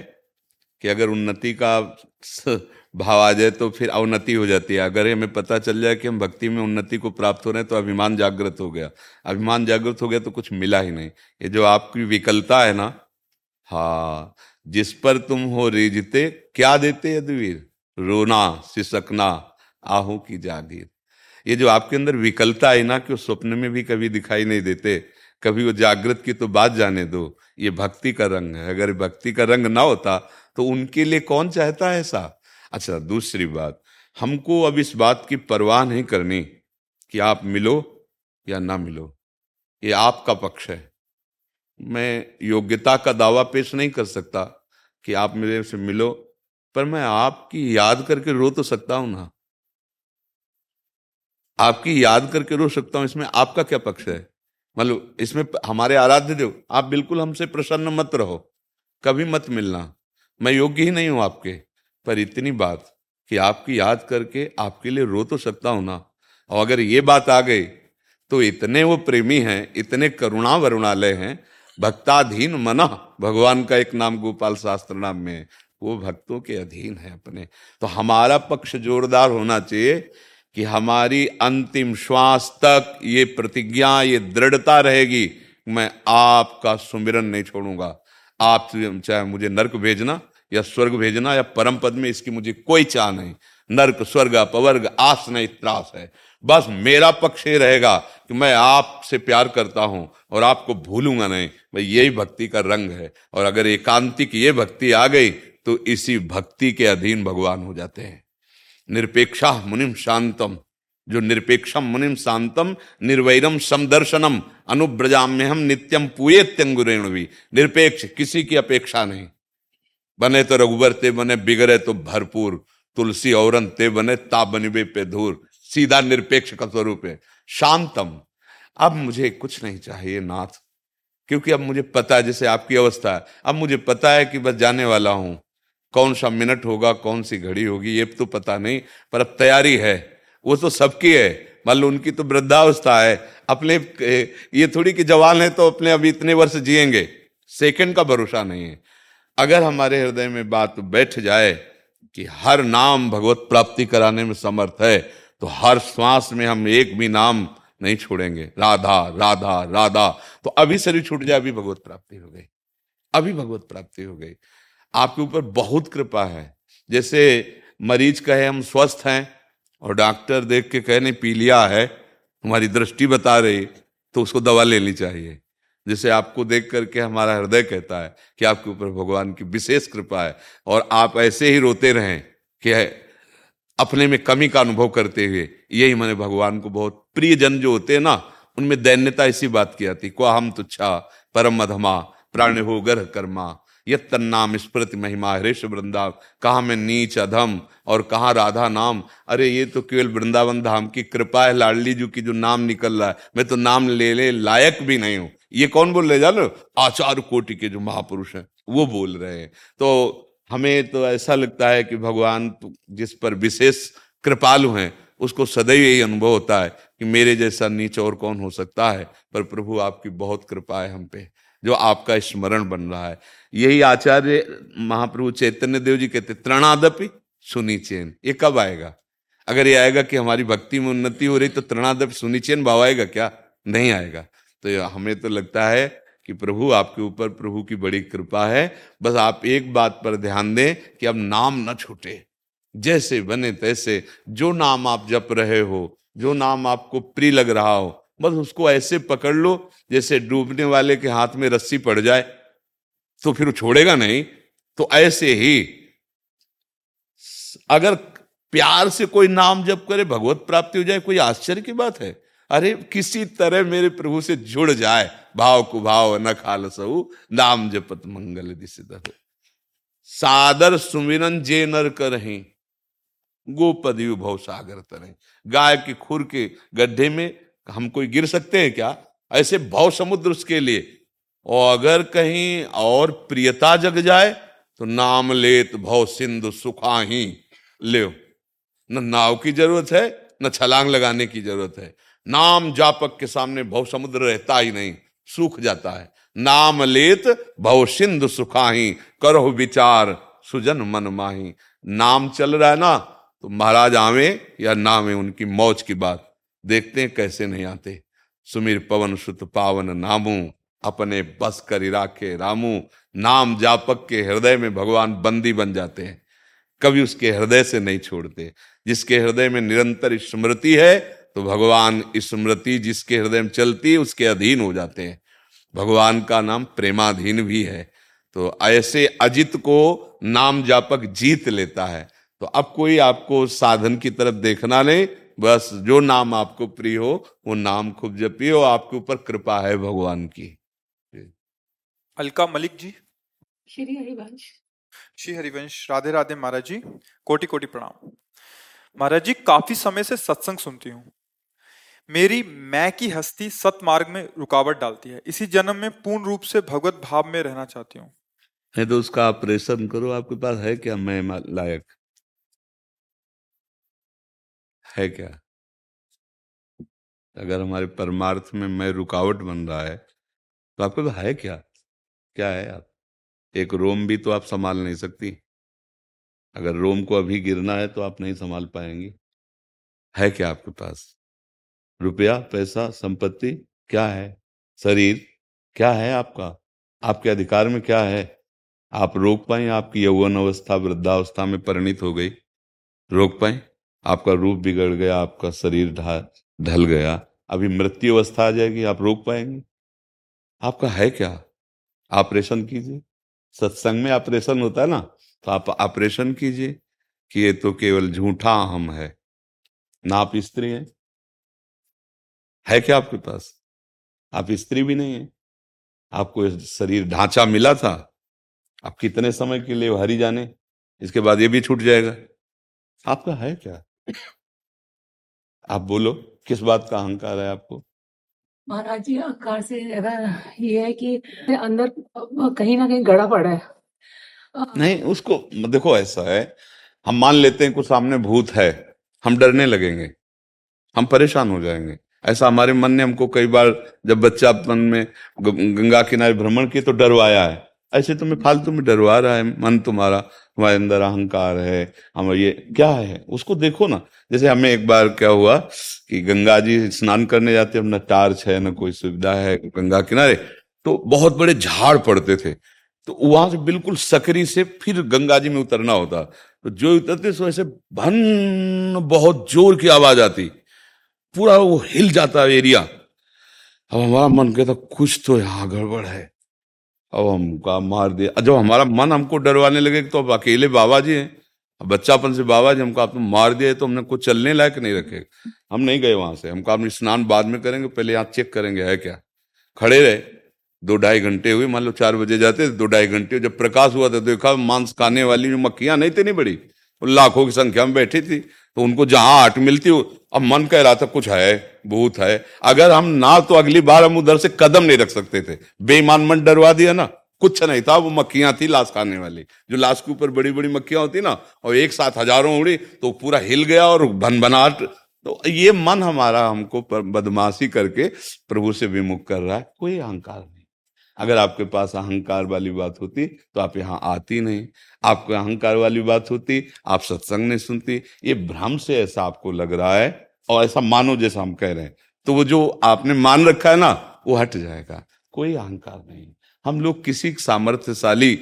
कि अगर उन्नति का भाव आ जाए तो फिर अवनति हो जाती है। अगर हमें पता चल जाए कि हम भक्ति में उन्नति को प्राप्त हो रहे हैं तो अभिमान जागृत हो गया। अभिमान जागृत हो गया तो कुछ मिला ही नहीं। ये जो आपकी विकलता है ना हाँ जिस पर तुम हो रिजते क्या देते यदवीर रोना, सिसकना, आहू की जागीर। ये जो आपके अंदर विकलता है ना, कि वो स्वप्न में भी कभी दिखाई नहीं देते, कभी वो जागृत की तो बात जाने दो, ये भक्ति का रंग है। अगर भक्ति का रंग ना होता तो उनके लिए कौन चाहता है ऐसा? अच्छा दूसरी बात, हमको अब इस बात की परवाह नहीं करनी कि आप मिलो या ना मिलो। ये आपका पक्ष है। मैं योग्यता का दावा पेश नहीं कर सकता कि आप मेरे से मिलो, पर मैं आपकी याद करके रो तो सकता हूँ ना। आपकी याद करके रो सकता हूँ, इसमें आपका क्या पक्ष है? मतलब इसमें हमारे आराध्य देव, आप बिल्कुल हमसे प्रसन्न मत रहो, कभी मत मिलना। मैं योग्य ही नहीं हूँ आपके। पर इतनी बात कि आपकी याद करके आपके लिए रो तो सकता हूँ ना। और अगर ये बात आ गई तो इतने वो प्रेमी हैं, इतने करुणा वरुणालय हैं, भक्ताधीन मना, भगवान का एक नाम गोपाल शास्त्र नाम में, वो भक्तों के अधीन है अपने। तो हमारा पक्ष जोरदार होना चाहिए कि हमारी अंतिम श्वास तक ये प्रतिज्ञा, ये दृढ़ता रहेगी, मैं आपका सुमिरन नहीं छोड़ूँगा। आप चाहे मुझे नर्क भेजना या स्वर्ग भेजना या परम पद में इसकी मुझे कोई चाह नहीं। नर्क, स्वर्ग, अपवर्ग, आस नहीं, त्रास है। बस मेरा पक्ष ये रहेगा कि मैं आपसे प्यार करता हूँ और आपको भूलूँगा नहीं। भाई, यही भक्ति का रंग है। और अगर एकांतिक ये भक्ति आ गई तो इसी भक्ति के अधीन भगवान हो जाते हैं। निरपेक्षा मुनिम शांतम। जो निरपेक्षम मुनिम शांतम, निर्वैरम समदर्शनम। अनुब्रजाम्य हम नित्यम त्यंगुरेण भी निरपेक्ष किसी की अपेक्षा नहीं। बने तो रघुबर ते बने, बिगड़े तो भरपूर। तुलसी औरन ते बने ता बनिबे पे धूर। सीधा निरपेक्ष का स्वरूप है। शांतम। अब मुझे कुछ नहीं चाहिए नाथ, क्योंकि अब मुझे पता है, जैसे आपकी अवस्था है। अब मुझे पता है कि बस जाने वाला हूँ। कौन सा मिनट होगा, कौन सी घड़ी होगी, ये तो पता नहीं, पर अब तैयारी है। वो तो सबकी है। मान लो उनकी तो वृद्धावस्था है। अपने ये थोड़ी कि जवान है तो अपने अभी इतने वर्ष जिएँगे। सेकंड का भरोसा नहीं है। अगर हमारे हृदय में बात बैठ जाए कि हर नाम भगवत प्राप्ति कराने में समर्थ है तो हर श्वास में हम एक भी नाम नहीं छोड़ेंगे। राधा राधा राधा। तो अभी शरीर छूट जाए, अभी भगवत प्राप्ति हो गई। अभी भगवत प्राप्ति हो गई। आपके ऊपर बहुत कृपा है। जैसे मरीज़ कहे हम स्वस्थ हैं और डॉक्टर देख के कहे, नहीं पी लिया है हमारी दृष्टि बता रही तो उसको दवा लेनी चाहिए। जैसे आपको देख करके हमारा हृदय कहता है कि आपके ऊपर भगवान की विशेष कृपा है। और आप ऐसे ही रोते रहें कि अपने में कमी का अनुभव करते हुए। यही मैंने भगवान को बहुत प्रिय जन जो होते हैं ना, उनमें दैन्यता इसी बात की आती को हम तुच्छा, परम मधमा प्राण हो गर्ह कर्मा ये तन्नाम स्मृति महिमा, हरेश वृंदाव, कहा मैं नीच अधम और कहा राधा नाम? अरे, ये तो केवल वृंदावन धाम की कृपा है, लाडली जी की जो नाम निकल रहा है। मैं तो नाम ले ले लायक भी नहीं हूँ। ये कौन बोल रहे जानो आचार कोटि के जो महापुरुष हैं, वो बोल रहे हैं। तो हमें तो ऐसा लगता है कि भगवान तो जिस पर विशेष कृपालु हैं, उसको सदैव यही अनुभव होता है कि मेरे जैसा नीच और कौन हो सकता है, पर प्रभु आपकी बहुत कृपा है हम पे, जो आपका स्मरण बन रहा है। यही आचार्य महाप्रभु चैतन्य देव जी कहते, त्रणादपि सुनिचेन। ये कब आएगा? अगर ये आएगा कि हमारी भक्ति में उन्नति हो रही तो त्रणादपि सुनिचेन भाव आएगा क्या? नहीं आएगा। तो हमें तो लगता है कि प्रभु आपके ऊपर प्रभु की बड़ी कृपा है। बस आप एक बात पर ध्यान दें कि अब नाम न छूटे। जैसे बने तैसे, जो नाम आप जप रहे हो, जो नाम आपको प्रिय लग रहा हो, बस उसको ऐसे पकड़ लो, जैसे डूबने वाले के हाथ में रस्सी पड़ जाए तो फिर छोड़ेगा नहीं। तो ऐसे ही, अगर प्यार से कोई नाम जप करे, भगवत प्राप्ति हो जाए, कोई आश्चर्य की बात है। अरे किसी तरह मेरे प्रभु से जुड़ जाए, भाव कुभाव न खाल सहु, नाम जपत मंगल दिशित हो सादर सुमिरन जे नर कर गोपदी भव सागर तरह। गाय की खुर के गड्ढे में हम कोई गिर सकते हैं क्या? ऐसे भव समुद्र उसके लिए। और अगर कहीं और प्रियता जग जाए तो नाम लेत भव सिंधु सुखा ही ले न नाव की ज़रूरत है, न छलांग लगाने की ज़रूरत है। नाम जापक के सामने भव समुद्र रहता ही नहीं, सूख जाता है। नाम लेत भव सिंधु सुखाही, करो विचार सुजन मन माही। नाम चल रहा है ना तो महाराज आवे या नामे उनकी मौज की बात। देखते हैं कैसे नहीं आते। सुमीर पवन सुत पावन नामू, अपने बस कर राखे रामू। नाम जापक के हृदय में भगवान बंदी बन जाते हैं। कभी उसके हृदय से नहीं छोड़ते। जिसके हृदय में निरंतर स्मृति है तो भगवान स्मृति जिसके हृदय में चलती है उसके अधीन हो जाते हैं। भगवान का नाम प्रेमाधीन भी है। तो ऐसे अजित को नाम जापक जीत लेता है। तो अब कोई आपको साधन की तरफ़ देखना नहीं बस जो नाम आपको प्रिय हो वो नाम खूब जपिए हो आपके ऊपर कृपा है भगवान की। अलका मलिक जी। श्री हरिवंश। श्री हरिवंश राधे राधे महाराज जी कोटि कोटि प्रणाम। महाराज जी काफ़ी समय से सत्संग सुनती हूँ। मेरी मैं की हस्ती सतमार्ग में रुकावट डालती है। इसी जन्म में पूर्ण रूप से भगवत भाव में रहना चाहती हूँ। नहीं तो उसका ऑपरेशन करो, आपके पास है क्या मैं लायक? है क्या? अगर हमारे परमार्थ में मैं रुकावट बन रहा है तो आपके पास है क्या? क्या है आप? एक रोम भी तो आप संभाल नहीं सकती। अगर रोम को अभी गिरना है तो आप नहीं संभाल पाएँगी। है क्या आपके पास? रुपया, पैसा, संपत्ति क्या है? शरीर क्या है आपका? आपके अधिकार में क्या है? आप रोक पाए आपकी यौवन अवस्था, वृद्धावस्था में परिणित हो गई? रोक पाए आपका रूप बिगड़ गया, आपका शरीर ढल गया। अभी मृत्यु अवस्था आ जाएगी, आप रोक पाएँगे? आपका है क्या? ऑपरेशन कीजिए। सत्संग में ऑपरेशन होता है ना तो आप ऑपरेशन कीजिए कि ये तो केवल झूठा हम है। ना आप स्त्री हैं है क्या आपके पास? आप स्त्री भी नहीं है। आपको शरीर ढांचा मिला था। आप कितने समय के लिए हरी जाने? इसके बाद ये भी छूट जाएगा। आपका है क्या? आप बोलो किस बात का अहंकार है आपको? महाराज जी अहंकार से ये है कि अंदर कहीं ना कहीं गड़ा पड़ा है। नहीं उसको देखो ऐसा है हम मान लेते हैं कुछ सामने भूत है हम डरने लगेंगे हम परेशान हो जाएँगे। ऐसा हमारे मन ने हमको कई बार जब बच्चापन में गंगा किनारे भ्रमण किए तो डरवाया है। ऐसे तुम्हें फालतू में डरवा रहा है, मन तुम्हारा, तुम्हारे अंदर अहंकार है, हम ये क्या है? उसको देखो ना। जैसे हमें एक बार क्या हुआ कि गंगा जी स्नान करने जाते हम न टार्च है, ना कोई सुविधा है गंगा किनारे तो बहुत बड़े झाड़ पड़ते थे। तो वहाँ से बिल्कुल सकरी से फिर गंगा जी में उतरना होता। तो जो उतरते ऐसे भन, बहुत ज़ोर की आवाज़ आती। पूरा वो हिल जाता है एरिया। अब हमारा मन कहता कुछ तो यहाँ गड़बड़ है। अब हमका मार दिया जब हमारा मन हमको डरवाने लगे तो अब अकेले बाबा जी हैं, अब बच्चापन से बाबा जी हमको आपने मार दिया तो हमने कुछ चलने लायक नहीं रखे। हम नहीं गए वहाँ से। हमको आपने स्नान बाद में करेंगे, पहले यहाँ चेक करेंगे, है क्या? खड़े रहे। दो ढाई घंटे हुए, मान लो चार बजे जाते दो ढाई घंटे जब प्रकाश हुआ था, देखा मांस खाने वाली जो मक्खियाँ नहीं थी, नहीं बड़ी लाखों की संख्या में बैठी थी तो उनको जहाँ आट मिलती अब मन कह रहा था कुछ है भूत है। अगर हम ना तो अगली बार हम उधर से कदम नहीं रख सकते थे। बेईमान मन डरवा दिया ना। कुछ नहीं था, वो मक्खियाँ थी लाश खाने वाली। जो लाश के ऊपर बड़ी बड़ी मक्खियाँ होती ना, और एक साथ हज़ारों उड़ी तो पूरा हिल गया और भन भनाट तो ये मन हमारा हमको बदमाशी करके प्रभु से विमुख कर रहा है। कोई अहंकार नहीं। अगर आपके पास अहंकार वाली बात होती तो आप यहाँ आती नहीं। आपको अहंकार वाली बात होती, आप सत्संग नहीं सुनती। ये भ्रम से ऐसा आपको लग रहा है और ऐसा मानो जैसा हम कह रहे हैं। तो वो जो आपने मान रखा है ना, वो हट जाएगा। कोई अहंकार नहीं। हम लोग किसी सामर्थ्यशाली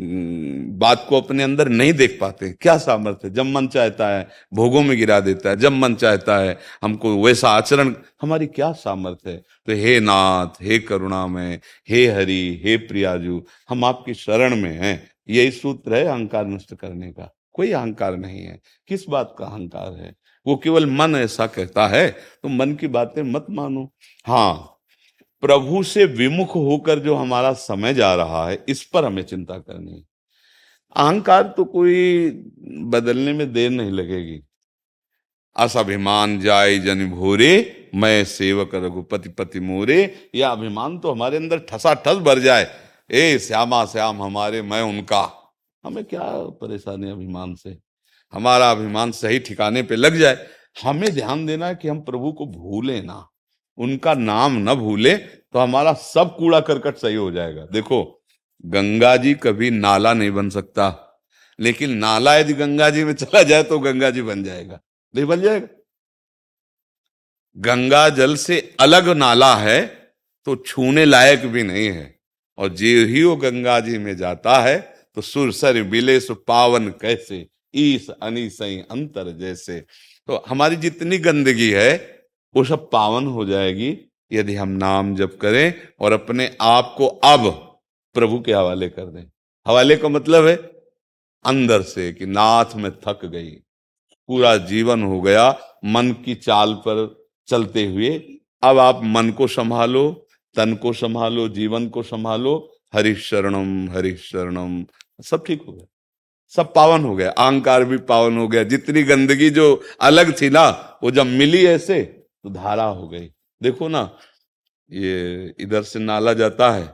बात को अपने अंदर नहीं देख पाते क्या सामर्थ्य जब मन चाहता है, भोगों में गिरा देता है। जब मन चाहता है, हमको वैसा आचरण, हमारी क्या सामर्थ्य है? तो हे नाथ, हे करुणा में हे हरि, हे प्रियाजू, हम आपकी शरण में हैं। यही सूत्र है, अहंकार नष्ट करने का। कोई अहंकार नहीं है। किस बात का अहंकार है? वो केवल मन ऐसा कहता है तो मन की बातें मत मानो। हाँ प्रभु से विमुख होकर जो हमारा समय जा रहा है, इस पर हमें चिंता करनी है। अहंकार तो कोई बदलने में देर नहीं लगेगी। अस अभिमान जाय जन भोरे, मैं सेवक रघुपति पति मोरे। यह अभिमान तो हमारे अंदर ठसा ठस भर जाए। ए, श्यामा, श्याम हमारे, मैं उनका। हमें क्या परेशानी अभिमान से? हमारा अभिमान सही ठिकाने पे लग जाए। हमें ध्यान देना है कि हम प्रभु को भूले ना। उनका नाम न भूले तो हमारा सब कूड़ा करकट सही हो जाएगा। देखो, गंगा जी कभी नाला नहीं बन सकता, लेकिन नाला यदि गंगा जी में चला जाए तो गंगा जी बन जाएगा। नहीं बन जाएगा। गंगा जल से अलग नाला है तो छूने लायक भी नहीं है, और जे ही वो गंगा जी में जाता है तो सुरसर बिले सु पावन कैसे? ईस अनिसई अंतर जैसे। तो हमारी जितनी गंदगी है, वो सब पावन हो जाएगी यदि हम नाम जप करें और अपने आप को अब प्रभु के हवाले कर दें। हवाले का मतलब है अंदर से कि नाथ में थक गई, पूरा जीवन हो गया, मन की चाल पर चलते हुए, अब आप मन को संभालो, तन को संभालो, जीवन को संभालो हरिशरणम हरिशरणम सब ठीक हो गया। सब पावन हो गया, अहंकार भी पावन हो गया। जितनी गंदगी जो अलग थी ना, वो जब मिली ऐसे तो धारा हो गई। देखो ना, ये इधर से नाला जाता है,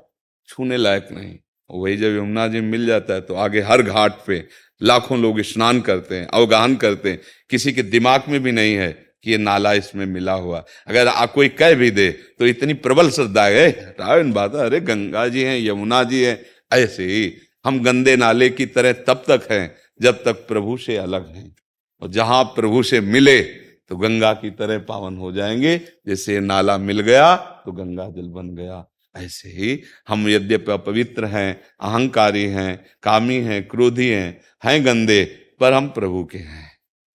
छूने लायक नहीं। वही जब यमुना जी मिल जाता है तो आगे हर घाट पे लाखों लोग स्नान करते हैं, अवगाहन करते हैं। किसी के दिमाग में भी नहीं है कि ये नाला इसमें मिला हुआ। अगर आप कोई कह भी दे तो इतनी प्रबल श्रद्धा है बात, अरे गंगा जी हैं, यमुना जी हैं। ऐसे ही हम गंदे नाले की तरह तब तक हैं जब तक प्रभु से अलग हैं। और जहाँ प्रभु से मिले तो गंगा की तरह पावन हो जाएँगे। जैसे नाला मिल गया तो गंगा जल बन गया। ऐसे ही हम यद्यपि अपवित्र हैं, अहंकारी हैं, कामी हैं, क्रोधी हैं हैं गंदे, पर हम प्रभु के हैं।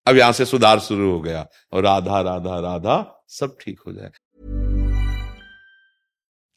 अब यहाँ से सुधार शुरू हो गया, और राधा राधा राधा, सब ठीक हो जाए।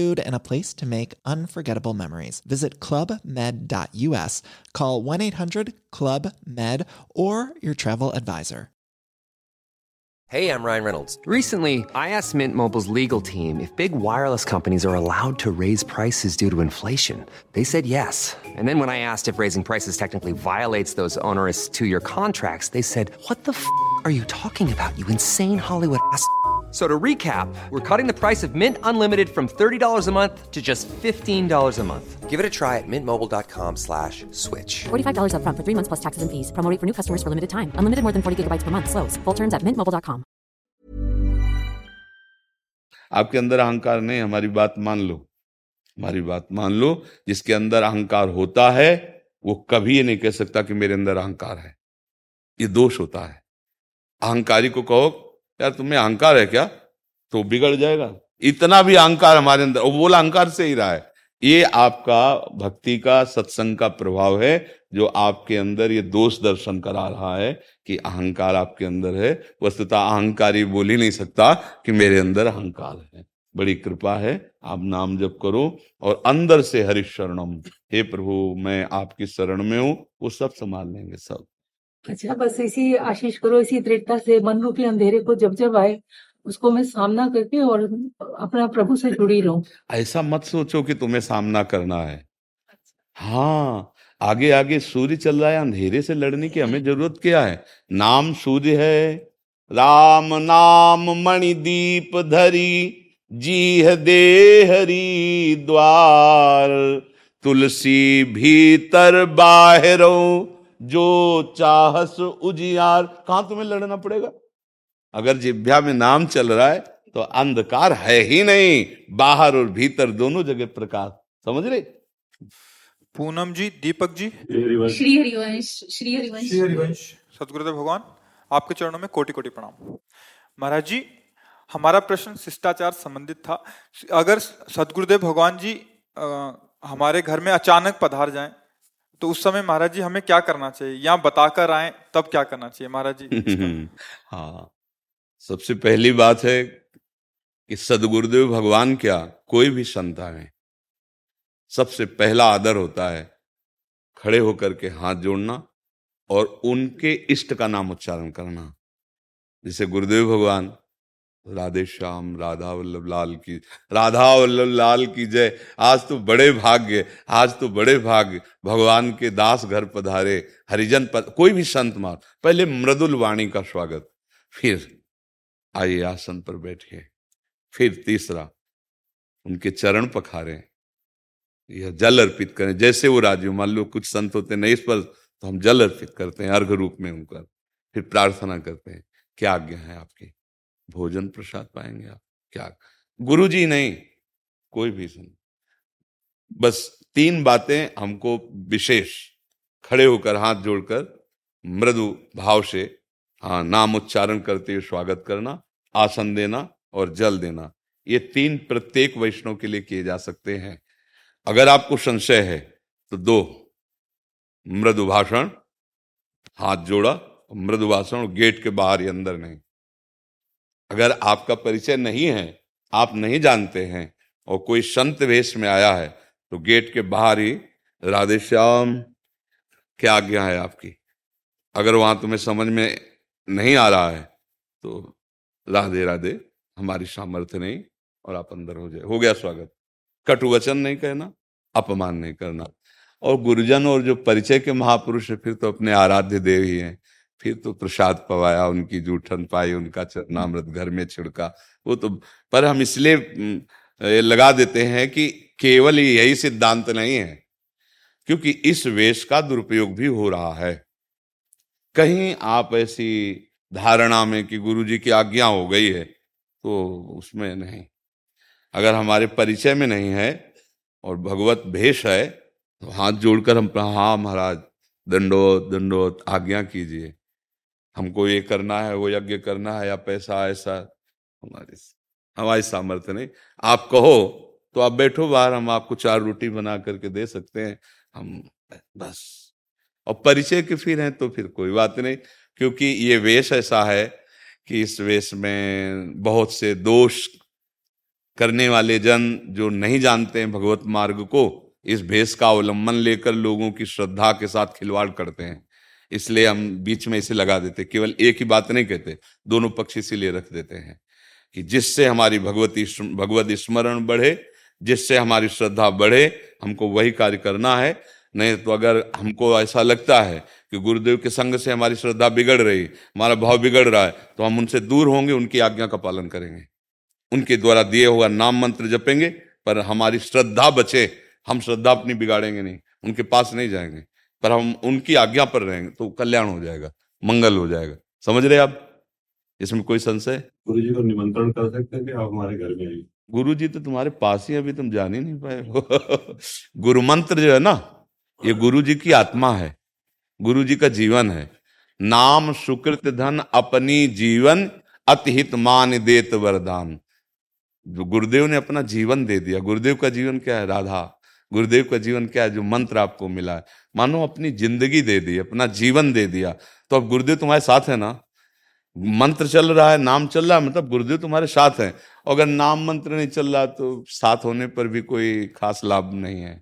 food, and a place to make unforgettable memories. Visit clubmed.us, call 1 800 Club Med, or your travel advisor. Hey, I'm Ryan Reynolds. Recently, I asked Mint Mobile's legal team if big wireless companies are allowed to raise prices due to inflation. They said yes. And then when I asked if raising prices technically violates those onerous two year contracts, they said, What the f are you talking about, you insane Hollywood ass? So to recap, we're cutting the price of Mint Unlimited from $30 a month to just $15 a month. Give it a try at mintmobile.com slash switch. $45 up front for three months plus taxes and fees. Promo for new customers for limited time. Unlimited more than 40 gigabytes per month. Slows. Full terms at mintmobile.com. आपके अंदर अहंकार नहीं हमारी बात मान लो हमारी बात मान लो जिसके अंदर अहंकार होता है वो कभी ये नहीं कह सकता कि मेरे अंदर अहंकार है ये दोष होता है अहंकारी को कहो यार तुम्हें अहंकार है क्या? तो बिगड़ जाएगा। इतना भी अहंकार हमारे अंदर, वो बोला अहंकार से ही रहा है। ये आपका भक्ति का, सत्संग का प्रभाव है, जो आपके अंदर ये दोष दर्शन करा रहा है कि अहंकार आपके अंदर है। वस्तुतः अहंकारी बोल ही नहीं सकता कि मेरे अंदर अहंकार है। बड़ी कृपा है, आप नाम जप करो और अंदर से हरिशरणम, हे प्रभु, मैं आपकी शरण में हूँ, वो सब संभाल लेंगे सब। अच्छा बस इसी आशीष करो इसी दृढ़ता से मन रूपी अंधेरे को जब जब आए उसको मैं सामना करके और अपना प्रभु से जुड़ी रहूँ। ऐसा मत सोचो कि तुम्हें सामना करना है। हाँ आगे आगे सूर्य चल रहा है अंधेरे से लड़ने की हमें ज़रूरत क्या है? नाम सूर्य है राम नाम मणिदीप धरी जी दे हरी द्वार तुलसी भीतर बाहरो जो चाहस उजियार। कहाँ तुम्हें लड़ना पड़ेगा? अगर जिभ्या में नाम चल रहा है तो अंधकार है ही नहीं। बाहर और भीतर दोनों जगह प्रकाश। समझ रहे? पूनम जी दीपक जी। श्री हरिवंश श्री हरिवंश श्री हरिवंश सदगुरुदेव भगवान आपके चरणों में कोटि कोटि प्रणाम। महाराज जी हमारा प्रश्न शिष्टाचार संबंधित था। अगर सदगुरुदेव भगवान जी आ, हमारे घर में अचानक पधार जाएँ तो उस समय महाराज जी, हमें क्या करना चाहिए? या बताकर आए, तब क्या करना चाहिए महाराज जी? हाँ। सबसे पहली बात है कि सदगुरुदेव भगवान क्या? कोई भी संत है सबसे पहला आदर होता है खड़े होकर के हाथ जोड़ना और उनके इष्ट का नाम उच्चारण करना। जैसे गुरुदेव भगवान राधे श्याम, राधा वल्लभ लाल की, राधा वल्लभ लाल की जय। आज तो बड़े भाग्य, आज तो बड़े भाग्य। भगवान के दास घर पधारे, हरिजन पद कोई भी संत मार, पहले मृदुल वाणी का स्वागत, फिर आइए आसन पर बैठिए, फिर तीसरा, उनके चरण पखारे, यह जल अर्पित करें। जैसे वो राजू, मान लो कुछ संत होते नहीं इस पर तो हम जल अर्पित करते हैं, अर्घ रूप में उनका, फिर प्रार्थना करते हैं, क्या आज्ञा है आपकी? भोजन प्रसाद पाएँगे आप। क्या? गुरु जी नहीं, कोई भी सुन। बस तीन बातें हमको विशेष, खड़े होकर, हाथ जोड़कर, मृदु भाव से हाँ नाम उच्चारण करते हुए स्वागत करना, आसन देना और जल देना। ये तीन प्रत्येक वैष्णव के लिए किए जा सकते हैं। अगर आपको संशय है तो दो, मृदु भाषण, हाथ जोड़ा, मृदु भाषण गेट के बाहर ही अंदर नहीं। अगर आपका परिचय नहीं है, आप नहीं जानते हैं और कोई संत वेश में आया है तो गेट के बाहर ही राधे श्याम क्या आज्ञा है आपकी? अगर वहाँ तुम्हें समझ में नहीं आ रहा है तो राधे राधे, हमारी सामर्थ्य नहीं और आप अंदर हो जाए। हो गया स्वागत। कटु वचन नहीं कहना, अपमान नहीं करना। और गुरुजन और जो परिचय के महापुरुष है, फिर तो अपने आराध्य देव ही हैं। फिर तो प्रसाद पवाया, उनकी जूठन पाई, उनका चरनामृत घर में छिड़का। वो तो पर हम इसलिए लगा देते हैं कि केवल यही सिद्धांत नहीं है, क्योंकि इस वेश का दुरुपयोग भी हो रहा है। कहीं आप ऐसी धारणा में कि गुरु जी की आज्ञा हो गई है तो उसमें नहीं। अगर हमारे परिचय में नहीं है और भगवत भेष है तो हाथ जोड़कर हम हाँ महाराज दंडोत दंडोत आज्ञा कीजिए। हमको ये करना है, वो यज्ञ करना है या पैसा, ऐसा। हमारे हमारी सामर्थ्य नहीं। आप कहो तो आप बैठो बाहर, हम आपको चार रोटी बना करके दे सकते हैं। हम, बस। और परिचय के फिर हैं तो फिर कोई बात नहीं, क्योंकि ये वेश ऐसा है कि इस वेश में बहुत से दोष करने वाले जन जो नहीं जानते हैं भगवत मार्ग को, इस भेष का अवलंबन लेकर लोगों की श्रद्धा के साथ खिलवाड़ करते हैं। इसलिए हम बीच में इसे लगा देते, केवल एक ही बात नहीं कहते, दोनों पक्ष इसीलिए रख देते हैं कि जिससे हमारी भगवती भगवत स्मरण बढ़े, जिससे हमारी श्रद्धा बढ़े, हमको वही कार्य करना है। नहीं तो अगर हमको ऐसा लगता है कि गुरुदेव के संग से हमारी श्रद्धा बिगड़ रही, हमारा भाव बिगड़ रहा है तो हम उनसे दूर होंगे, उनकी आज्ञा का पालन करेंगे। उनके द्वारा दिए हुआ नाम मंत्र जपेंगे, पर हमारी श्रद्धा बचे, हम श्रद्धा अपनी बिगाड़ेंगे नहीं, उनके पास नहीं जाएँगे। पर हम उनकी आज्ञा पर रहेंगे तो कल्याण हो जाएगा मंगल हो जाएगा। समझ रहे आप? इसमें कोई संशय? गुरु जी को निमंत्रण कर सकते हैं कि आप हमारे घर में आइए। गुरु जी तो तुम्हारे पास ही अभी तुम जान ही नहीं पाए गुरु मंत्र जो है ना ये गुरु जी की आत्मा है गुरु जी का जीवन है। नाम सुकृत धन अपनी जीवन अतिहित मान देत वरदान। जो गुरुदेव ने अपना जीवन दे दिया गुरुदेव का जीवन क्या है? राधा। गुरुदेव का जीवन क्या है? जो मंत्र आपको मिला है। मानो अपनी ज़िंदगी दे दी, अपना जीवन दे दिया। तो अब गुरुदेव तुम्हारे साथ है ना? मंत्र चल रहा है, नाम चल रहा है मतलब गुरुदेव तुम्हारे साथ हैं। अगर नाम मंत्र नहीं चल रहा तो साथ होने पर भी कोई खास लाभ नहीं है।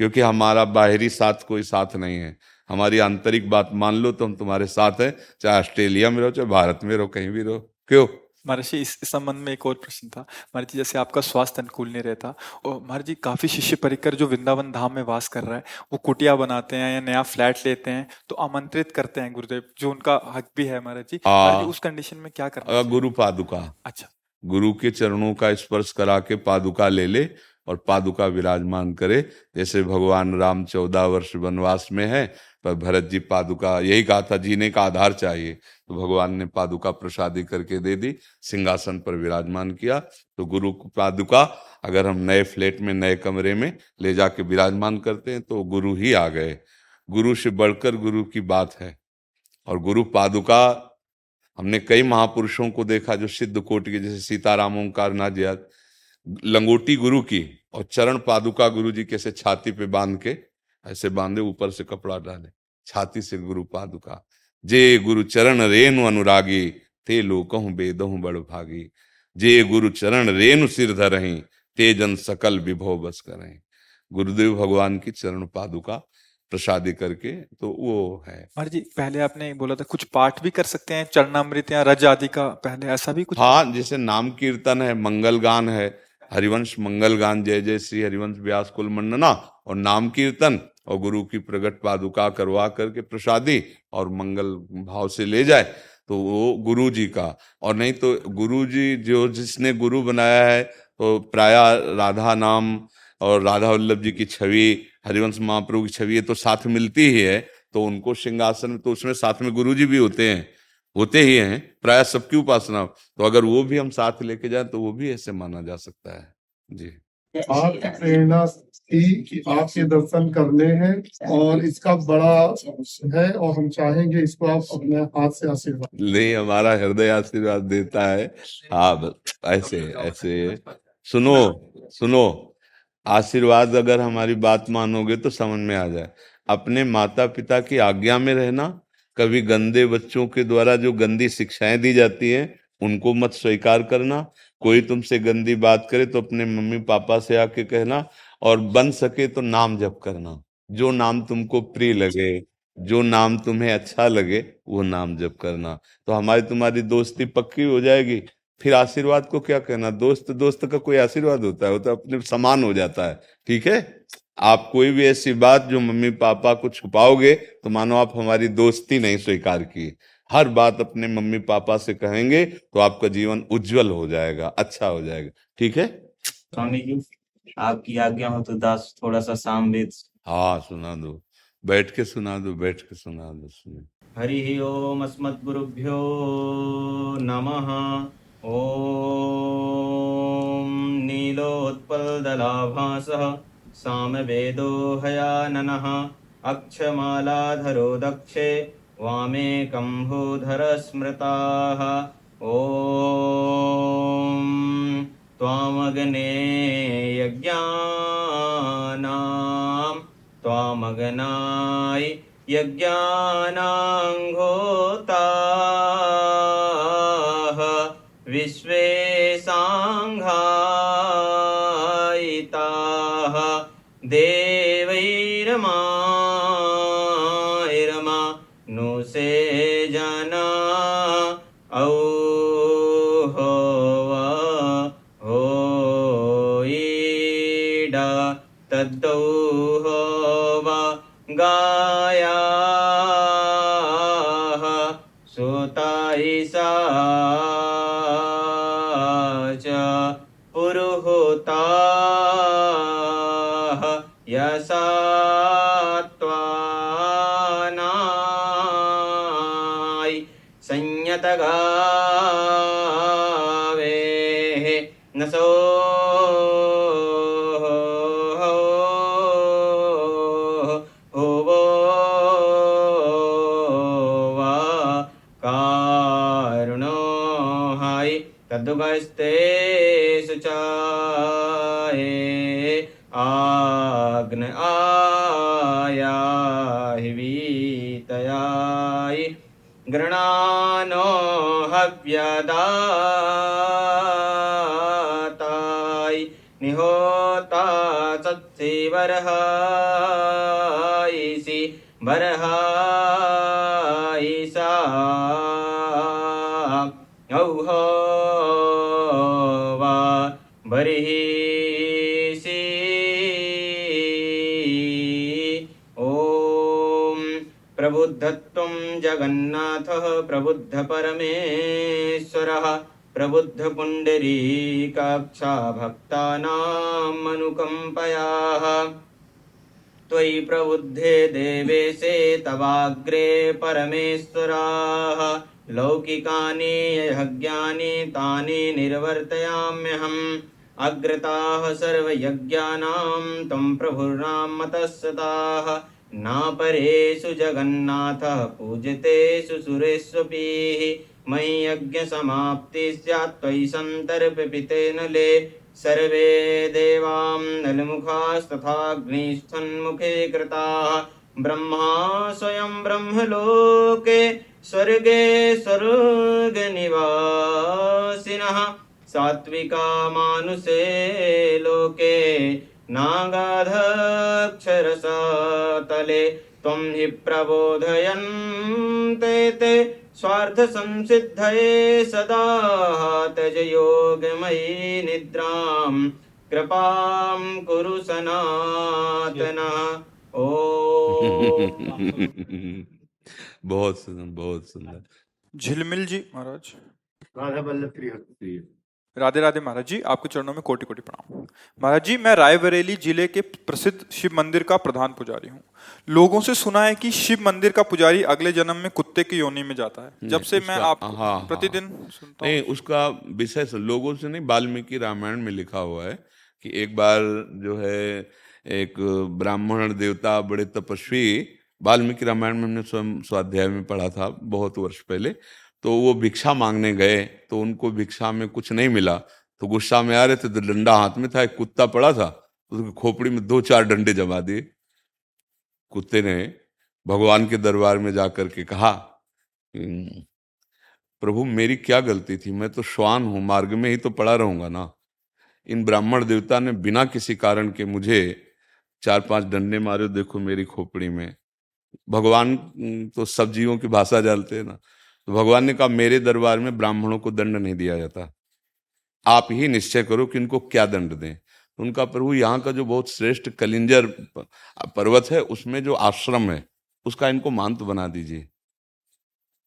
क्योंकि हमारा बाहरी साथ कोई साथ नहीं है। हमारी आंतरिक बात मान लो तो हम तुम्हारे साथ हैं, चाहे ऑस्ट्रेलिया में रहो, चाहे भारत में रहो, कहीं भी रहो। क्यों? महर्षि इस संबंध में एक और प्रश्न था। महर्षि जैसे आपका स्वास्थ्य अनुकूल नहीं रहता और महर्षि काफ़ी शिष्य परिकर जो वृंदावन धाम में वास कर रहा है वो कुटिया बनाते हैं या नया फ्लैट लेते हैं तो आमंत्रित करते हैं गुरुदेव जो उनका हक भी है महाराज जी उस कंडीशन में क्या करना गुरु पादुका। अच्छा। गुरु के चरणों का स्पर्श करा के पादुका ले ले और पादुका विराजमान करे। जैसे भगवान राम चौदह वर्ष वनवास में है पर भरत जी पादुका, यही कहा था, जीने का आधार चाहिए। तो भगवान ने पादुका प्रसादी करके दे दी, सिंहासन पर विराजमान किया। तो गुरु पादुका, अगर हम नए फ्लैट में, नए कमरे में ले जाके विराजमान करते हैं तो गुरु ही आ गए। गुरु से बढ़कर गुरु की बात है। और गुरु पादुका, हमने कई महापुरुषों को देखा जो सिद्ध कोट के, जैसे सीताराम ओंकार नाथ लंगोटी गुरु की और चरण पादुका गुरु जी कैसे छाती पे बाँध के ऐसे बांधे ऊपर से कपड़ा डाले छाती से गुरु पादुका जे गुरु चरण रेणु अनुरागी ते लोकहु बेदहु बड़ भागी। जे गुरु चरण रेणु सिर धरही ते जन सकल विभव बस करें गुरुदेव भगवान की चरण पादुका प्रसादी करके तो वो है। और जी पहले आपने बोला था कुछ पाठ भी कर सकते हैं चरणामृत या रज आदि का पहले ऐसा भी कुछ? हाँ जैसे नाम कीर्तन है मंगल गान है हरिवंश मंगल गान, जय जय श्री हरिवंश व्यास कुल मंडना और नाम कीर्तन, और गुरु की प्रगट पादुका करवा करके प्रसादी, और मंगल भाव से ले जाए तो वो गुरु जी का। और नहीं तो गुरु जी जो जिसने गुरु बनाया है तो प्राय राधा नाम और राधा वल्लभ जी की छवि, हरिवंश महाप्रभु की छवि, ये तो साथ मिलती ही है तो उनको सिंहासन तो उसमें साथ में गुरु जी भी होते हैं। होते ही हैं प्राय सबकी उपासना। तो अगर वो भी हम साथ लेके जाए तो वो भी ऐसे माना जा सकता है। जी। आप प्रेरणा थी कि आपके दर्शन करने हैं और इसका बड़ा है और हम चाहेंगे इसको आप अपने हाथ से आशीर्वाद नहीं हमारा हृदय आशीर्वाद देता है। हाँ ऐसे ऐसे। सुनो सुनो आशीर्वाद अगर हमारी बात मानोगे तो समझ में आ जाए। अपने माता पिता की आज्ञा में रहना कभी गंदे बच्चों के द्वारा जो गंदी शिक्षाएँ दी जाती हैं, उनको मत स्वीकार करना। कोई तुमसे गंदी बात करे तो अपने मम्मी पापा से आके कहना और बन सके तो नाम जप करना। जो नाम तुमको प्रिय लगे, जो नाम तुम्हें अच्छा लगे, वो नाम जप करना। तो हमारी तुम्हारी दोस्ती पक्की हो जाएगी। फिर आशीर्वाद को क्या कहना? दोस्त दोस्त का कोई आशीर्वाद होता है, वो तो अपने समान हो जाता है। ठीक है? आप कोई भी ऐसी बात जो मम्मी पापा को छुपाओगे तो मानो आप हमारी दोस्ती नहीं स्वीकार की। हर बात अपने मम्मी पापा से कहेंगे तो आपका जीवन उज्जवल हो जाएगा अच्छा हो जाएगा। ठीक है? स्वामी जी आपकी आज्ञा हो तो दास थोड़ा सा सामवेद हाँ सुना दो। बैठ के सुना दो बैठ के सुना दो सुने। हरि ओम अस्मत् गुरुभ्यो नमः। ओम नीलोत्पलदलाभासः। सामवेदो हयाननः अक्षमालाधरो दक्षे वामे कम्भूधर स्मृताः ॐ त्वामग्ने यज्ञानां त्वामग्नाय यज्ञानाङ्घोताः विश्वे साङ्घायिताः यदा निहोता सत्सि वरहायिषि बरहायिषा औह वा बर्हिषि। ॐ प्रबुद्धत्वम् जगन्नाथः प्रबुद्धपरमे प्रबुद्ध पुण्डरीकाक्षा भक्तानाम् अनुकम्पयाः त्वयि प्रबुद्धे देवेशे तवाग्रे परमेश्वराः। लौकिकानि यज्ञानि तानि निर्वर्तयाम्यहम्। अग्रताः सर्वयज्ञानां तं प्रभुर्नां मतस्तताः नापरेषु जगन्नाथः पूजतेषु सुरेष्वपीः मयि यज्ञसमाप्तिः स्यात् त्वयि सन्तर्पितेन ले। सर्वे देवां नलमुखास्तथाग्निस्थन्मुखे कृताः ब्रह्मा स्वयं ब्रह्मलोके स्वर्गे स्वर्गनिवासिनः। सात्विका मानुषे लोके नागाधक्षरसातले। त्वं हि प्रबोधयन्ते ते स्वार्थसंसिद्धये सदा तज योगमयी निद्रां कृपां कुरु सनातना। ओ। बहुत सुंदर बहुत सुंदर। झिलमिल जी महाराज। राधा वल्लभ श्री। राधे राधे महाराज जी आपके चरणों में कोटि कोटि प्रणाम। महाराज जी मैं रायबरेली ज़िले के प्रसिद्ध शिव मंदिर का प्रधान पुजारी हूँ। लोगों से सुना है कि शिव मंदिर का पुजारी अगले जन्म में कुत्ते की योनि में जाता है। जब से मैं आप हाँ, हाँ, प्रतिदिन सुनता हूँ। नहीं उसका विषय लोगों से नहीं वाल्मीकि रामायण में लिखा हुआ है कि एक बार जो है एक ब्राह्मण देवता बड़े तपस्वी वाल्मीकि रामायण में हमने स्वयं स्वाध्याय में पढ़ा था बहुत वर्ष पहले तो वो भिक्षा मांगने गए तो उनको भिक्षा में कुछ नहीं मिला। तो गुस्सा में आ रहे थे तो डंडा हाथ में था एक कुत्ता पड़ा था उसकी खोपड़ी में दो चार डंडे जमा दिए। कुत्ते ने भगवान के दरबार में जाकर के कहा "हम्म, प्रभु मेरी क्या गलती थी? मैं तो श्वान हूँ मार्ग में ही तो पड़ा रहूँगा ना। इन ब्राह्मण देवता ने बिना किसी कारण के मुझे चार पाँच डंडे मारे देखो मेरी खोपड़ी में। भगवान हम्म, तो सब जीवों की भाषा जानते हैं ना। तो भगवान ने कहा, मेरे दरबार में ब्राह्मणों को दंड नहीं दिया जाता। आप ही निश्चय करो कि इनको क्या दंड दें। तो उनका प्रभु, यहाँ का जो बहुत श्रेष्ठ कलिंजर पर्वत है, उसमें जो आश्रम है, उसका इनको मांत बना दीजिए।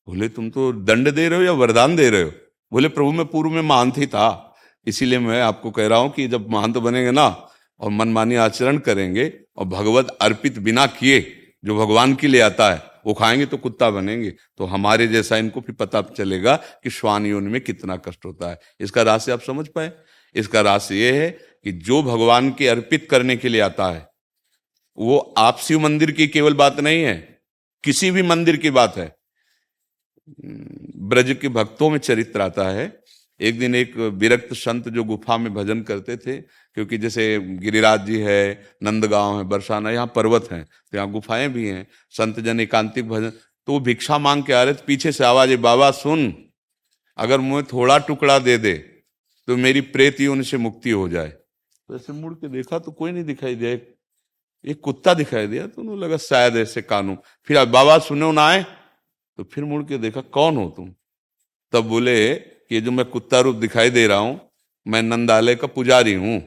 बोले, तुम तो दंड दे रहे हो या वरदान दे रहे हो? बोले, प्रभु, मैं पूर्व में महंत ही था। इसीलिए मैं आपको कह रहा हूँ कि जब महंत बनेंगे ना, और मनमानी आचरण करेंगे, और भगवत अर्पित बिना किए जो भगवान के लिए आता है वो खाएँगे तो कुत्ता बनेंगे। तो हमारे जैसा इनको भी पता चलेगा कि श्वान योनि में कितना कष्ट होता है। इसका राशि आप समझ पाए? इसका राशि ये है कि जो भगवान के अर्पित करने के लिए आता है, वो आप शिव मंदिर की केवल बात नहीं है, किसी भी मंदिर की बात है। ब्रज के भक्तों में चरित्र आता है एक दिन एक विरक्त संत जो गुफा में भजन करते थे क्योंकि जैसे गिरिराज जी है नंदगांव है बरसाना यहाँ पर्वत हैं तो यहाँ गुफाएँ भी हैं संत जन एकांतिक भजन तो वो भिक्षा मांग के आ रहे थे पीछे से आवाज़ है बाबा सुन अगर मुझे थोड़ा टुकड़ा दे दे तो मेरी प्रेत ही उनसे मुक्ति हो जाए। तो मुड़ के देखा तो कोई नहीं दिखाई दिया एक, कुत्ता दिखाई दिया तो उन्हें लगा शायद ऐसे कानू फिर बाबा सुनो ना आए। तो फिर मुड़ के देखा कौन हो तुम? तब बोले ये जो मैं कुत्ता रूप दिखाई दे रहा हूँ, मैं नंदालय का पुजारी हूँ।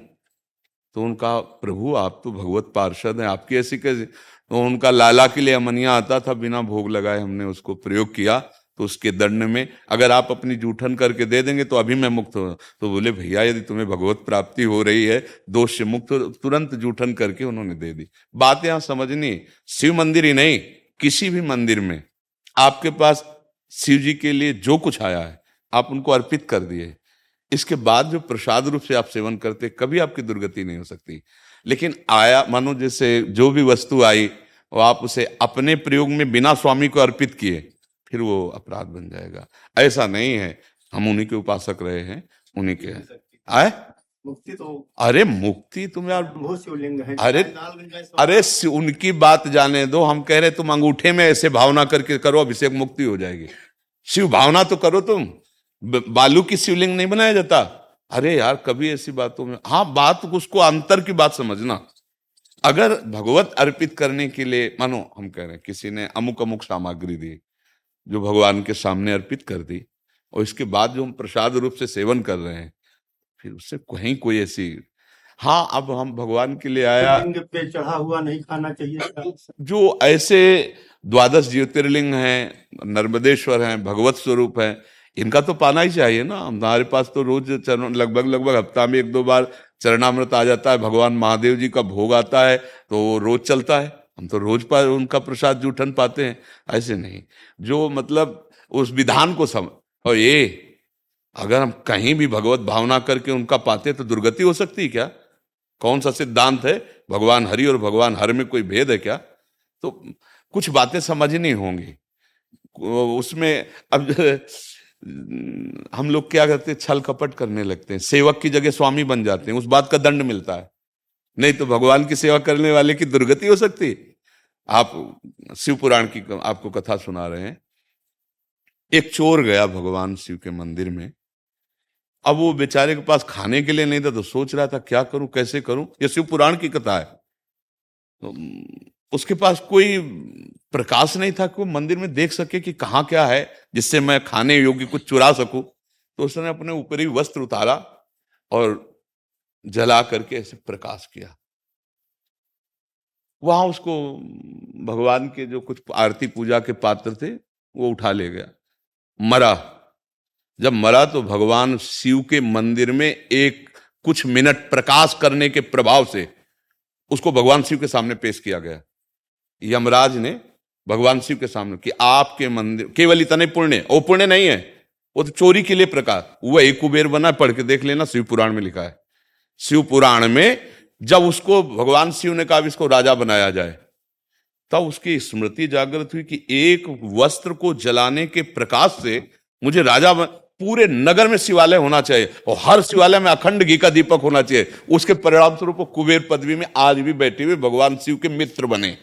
तो उनका, प्रभु, आप तो भगवत पार्षद हैं, आपकी ऐसी कैसी तो उनका लाला के लिए अमनिया आता था, बिना भोग लगाए हमने उसको प्रयोग किया तो उसके दंड में, अगर आप अपनी जूठन करके दे देंगे तो अभी मैं मुक्त हो तो बोले, भैया, यदि तुम्हें भगवत प्राप्ति हो रही है, दोष से मुक्त तुरंत जूठन करके उन्होंने दे दी बात यहाँ समझनी शिव मंदिर ही नहीं, किसी भी मंदिर में आपके पास शिव जी के लिए जो कुछ आया है आप उनको अर्पित कर दिए। इसके बाद जो प्रसाद रूप से आप सेवन करते कभी आपकी दुर्गति नहीं हो सकती। लेकिन आया मानो जैसे जो भी वस्तु आई और आप उसे अपने प्रयोग में बिना स्वामी को अर्पित किए फिर वो अपराध बन जाएगा। ऐसा नहीं है। हम उन्हीं के उपासक रहे हैं उन्हीं के आए? मुक्ति तो अरे मुक्ति तुम यार शिवलिंग है। अरे अरे उनकी बात जाने दो। हम कह रहे तुम अंगूठे में ऐसे भावना करके करो अभिषेक मुक्ति हो जाएगी। शिव भावना तो करो तुम। बालू की शिवलिंग नहीं बनाया जाता? अरे यार कभी ऐसी बातों में हाँ बात उसको अंतर की बात समझना। अगर भगवत अर्पित करने के लिए मानो हम कह रहे हैं किसी ने अमुक अमुक सामग्री दी जो भगवान के सामने अर्पित कर दी और इसके बाद जो हम प्रसाद रूप से सेवन कर रहे हैं फिर उससे कहीं कोई ऐसी हाँ अब हम भगवान के लिए आया। पे चढ़ा हुआ नहीं खाना चाहिए जो ऐसे द्वादश ज्योतिर्लिंग हैं नर्मदेश्वर हैं भगवत स्वरूप हैं इनका तो पाना ही चाहिए ना। हमारे पास तो रोज चरण, लगभग लगभग हफ़्ता में एक दो बार चरणामृत आ जाता है, भगवान महादेव जी का भोग आता है तो वो रोज चलता है। हम तो रोज पर उनका प्रसाद जूठन पाते हैं, ऐसे नहीं। जो मतलब उस विधान को समझ और ये, अगर हम कहीं भी भगवत भावना करके उनका पाते तो दुर्गति हो सकती है क्या? कौन सा सिद्धांत है? भगवान हरि और भगवान हर में कोई भेद है क्या? तो कुछ बातें समझनी होंगी। उसमें अब हम लोग क्या करते हैं? छल कपट करने लगते हैं। सेवक की जगह स्वामी बन जाते हैं। उस बात का दंड मिलता है। नहीं तो भगवान की सेवा करने वाले की दुर्गति हो सकती आप शिव पुराण की आपको कथा सुना रहे हैं। एक चोर गया भगवान शिव के मंदिर में। अब वो बेचारे के पास खाने के लिए नहीं था तो सोच रहा था, क्या करूँ? कैसे करूँ? ये शिव पुराण की कथा है। तो उसके पास कोई प्रकाश नहीं था कि वो मंदिर में देख सके कि कहाँ क्या है, जिससे मैं खाने योग्य कुछ चुरा सकूँ। तो उसने अपने ऊपरी वस्त्र उतारा और जला करके ऐसे प्रकाश किया। वहाँ उसको भगवान के जो कुछ आरती पूजा के पात्र थे, वो उठा ले गया। मरा। जब मरा तो भगवान शिव के मंदिर में एक कुछ मिनट प्रकाश करने के प्रभाव से उसको भगवान शिव के सामने पेश किया गया। यमराज ने भगवान शिव के सामने कि आपके मंदिर, केवल इतने पुण्य, वो पुण्य नहीं है, वो तो चोरी के लिए प्रकाश वह एक कुबेर बना, पढ़ के देख लेना, शिव पुराण में लिखा है। शिव पुराण में जब उसको भगवान शिव ने कहा इसको राजा बनाया जाए, तब उसकी स्मृति जागृत हुई कि एक वस्त्र को जलाने के प्रकाश से मुझे राजा पूरे नगर में शिवालय होना चाहिए, और हर शिवालय में अखंड घी का दीपक होना चाहिए। उसके परिणाम स्वरूप कुबेर पदवी में आज भी बैठे हुए भगवान शिव के मित्र बने।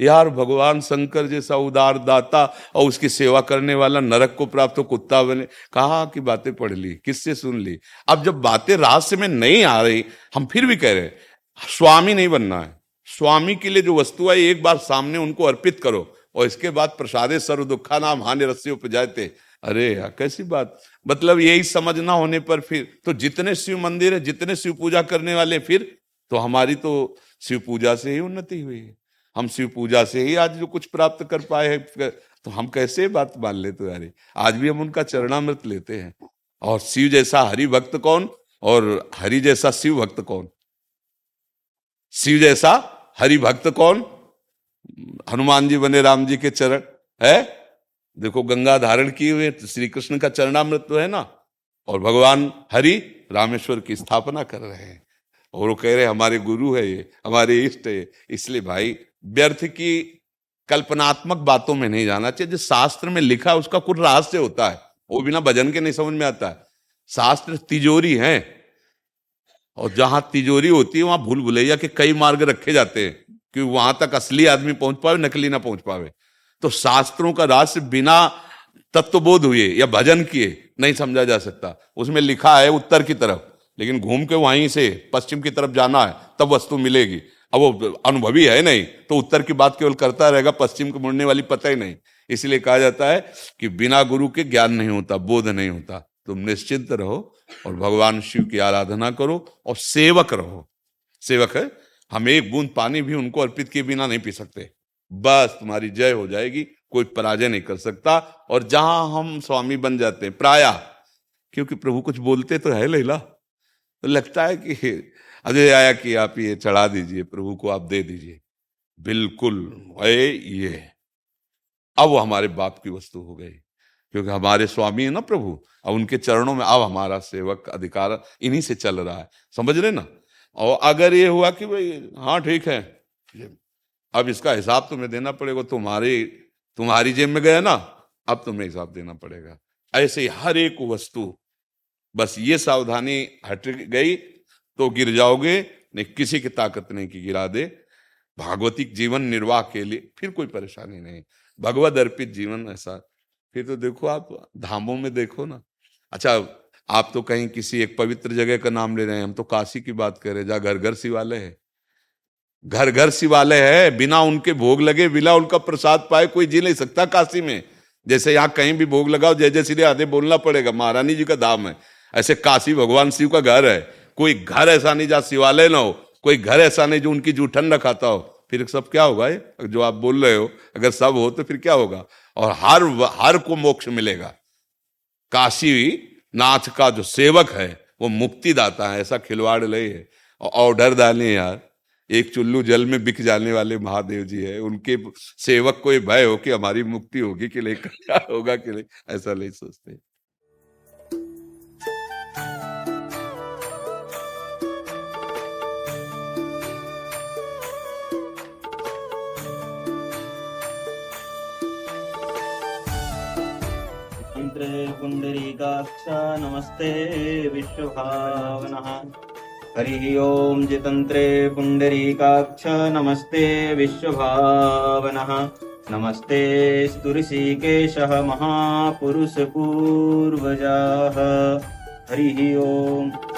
यार भगवान शंकर जैसा उदार दाता और उसकी सेवा करने वाला नरक को प्राप्त हो कुत्ता बने। कहा की बातें पढ़ ली, किससे सुन ली। अब जब बातें रहस्य में नहीं आ रही, हम फिर भी कह रहे स्वामी नहीं बनना है। स्वामी के लिए जो वस्तु है एक बार सामने उनको अर्पित करो और इसके बाद प्रसादे सर्व दुखा नाम हानि रस्सी उपजाते। अरे यार, कैसी बात। मतलब यही समझ ना होने पर फिर तो जितने शिव मंदिर है, जितने शिव पूजा करने वाले फिर तो हमारी तो शिव पूजा से ही उन्नति हुई है। हम शिव पूजा से ही आज जो कुछ प्राप्त कर पाए हैं तो हम कैसे बात मान लेते यार आज भी हम उनका चरणामृत लेते हैं। और शिव जैसा हरि भक्त कौन? और हरि जैसा शिव भक्त कौन? शिव जैसा हरि भक्त कौन? हनुमान जी बने राम जी के चरण, है? देखो, गंगा धारण किए हुए तो श्री कृष्ण का चरणामृत तो है ना? और भगवान हरि रामेश्वर की स्थापना कर रहे हैं। और वो कह रहे हमारे गुरु है ये, हमारे इष्ट है इसलिए भाई व्यर्थ की कल्पनात्मक बातों में नहीं जाना चाहिए। जो शास्त्र में लिखा उसका कुछ रहस्य होता है। वो बिना भजन के नहीं समझ में आता है। शास्त्र तिजोरी है। और जहाँ तिजोरी होती है, वहाँ भूल भुलैया के कई मार्ग रखे जाते हैं कि वहाँ तक असली आदमी पहुँच पावे, नकली ना पहुँच पावे। तो शास्त्रों का रहस्य बिना तत्वबोध हुए या भजन किए नहीं समझा जा सकता। उसमें लिखा है उत्तर की तरफ़, लेकिन घूम के वहीं से पश्चिम की तरफ़ जाना है, तब वस्तु मिलेगी। अब वो अनुभवी है नहीं तो उत्तर की बात केवल करता रहेगा, पश्चिम को मुड़ने वाली पता ही नहीं। इसलिए कहा जाता है कि बिना गुरु के ज्ञान नहीं होता, बोध नहीं होता। तुम निश्चिंत रहो और भगवान शिव की आराधना करो और सेवक रहो। सेवक है, हम एक बूंद पानी भी उनको अर्पित किए बिना नहीं पी सकते। बस तुम्हारी जय हो जाएगी, कोई पराजय नहीं कर सकता। और जहाँ हम स्वामी बन जाते हैं, प्राय, क्योंकि प्रभु कुछ बोलते तो है, लेला। तो लगता है कि अजय आया कि आप ये चढ़ा दीजिए, प्रभु को आप दे दीजिए। बिल्कुल, अरे ये। अब वो हमारे बाप की वस्तु हो गई। क्योंकि हमारे स्वामी है ना प्रभु, अब उनके चरणों में अब हमारा सेवक अधिकार इन्हीं से चल रहा है। समझ रहे ना? और अगर ये हुआ कि भाई हाँ ठीक है। अब इसका हिसाब तुम्हें देना पड़ेगा, तुम्हारे, तुम्हारी जेब में गया ना, अब तुम्हें हिसाब देना पड़ेगा। ऐसे हर एक वस्तु, बस ये सावधानी हट गई तो गिर जाओगे, नहीं किसी की ताकत नहीं कि गिरा दे। भागवतिक जीवन निर्वाह के लिए फिर कोई परेशानी नहीं। भगवत अर्पित जीवन ऐसा। फिर तो देखो आप, धामों में देखो ना। अच्छा आप तो कहीं किसी एक पवित्र जगह का नाम ले रहे हैं। हम तो काशी की बात कर रहे हैं, जहाँ घर घर शिवालय है। घर घर शिवालय है, बिना उनके भोग लगे, बिना उनका प्रसाद पाए कोई जी नहीं सकता काशी में। जैसे यहाँ कहीं भी भोग लगाओ जय जय श्री आधे बोलना पड़ेगा। महारानी जी का धाम है। ऐसे काशी भगवान शिव का घर है। कोई घर ऐसा नहीं जहाँ शिवालय ना हो, कोई घर ऐसा नहीं जो उनकी जूठन न खाता हो। फिर सब क्या होगा ये? जो आप बोल रहे हो, अगर सब हो तो फिर क्या होगा? और हर हर को मोक्ष मिलेगा। काशी नाथ का जो सेवक है, वो मुक्ति दाता है, ऐसा खिलवाड़ ले है। और ऑर्डर डाले यार। एक चुल्लू जल में बिक जाने वाले महादेव जी है, उनके सेवक को ये भय हो कि हमारी मुक्ति होगी कि नहीं क्या होगा कि नहीं, ऐसा नहीं सोचते। मन्त्रे पुण्डरीकाक्ष नमस्ते विश्वभावनः। हरिः ओम् जितन्त्रे पुण्डरीकाक्ष नमस्ते विश्वभावनः। नमस्ते महापुरुष महापुरुषपूर्वजाः। हरि ओम्।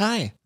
Hi,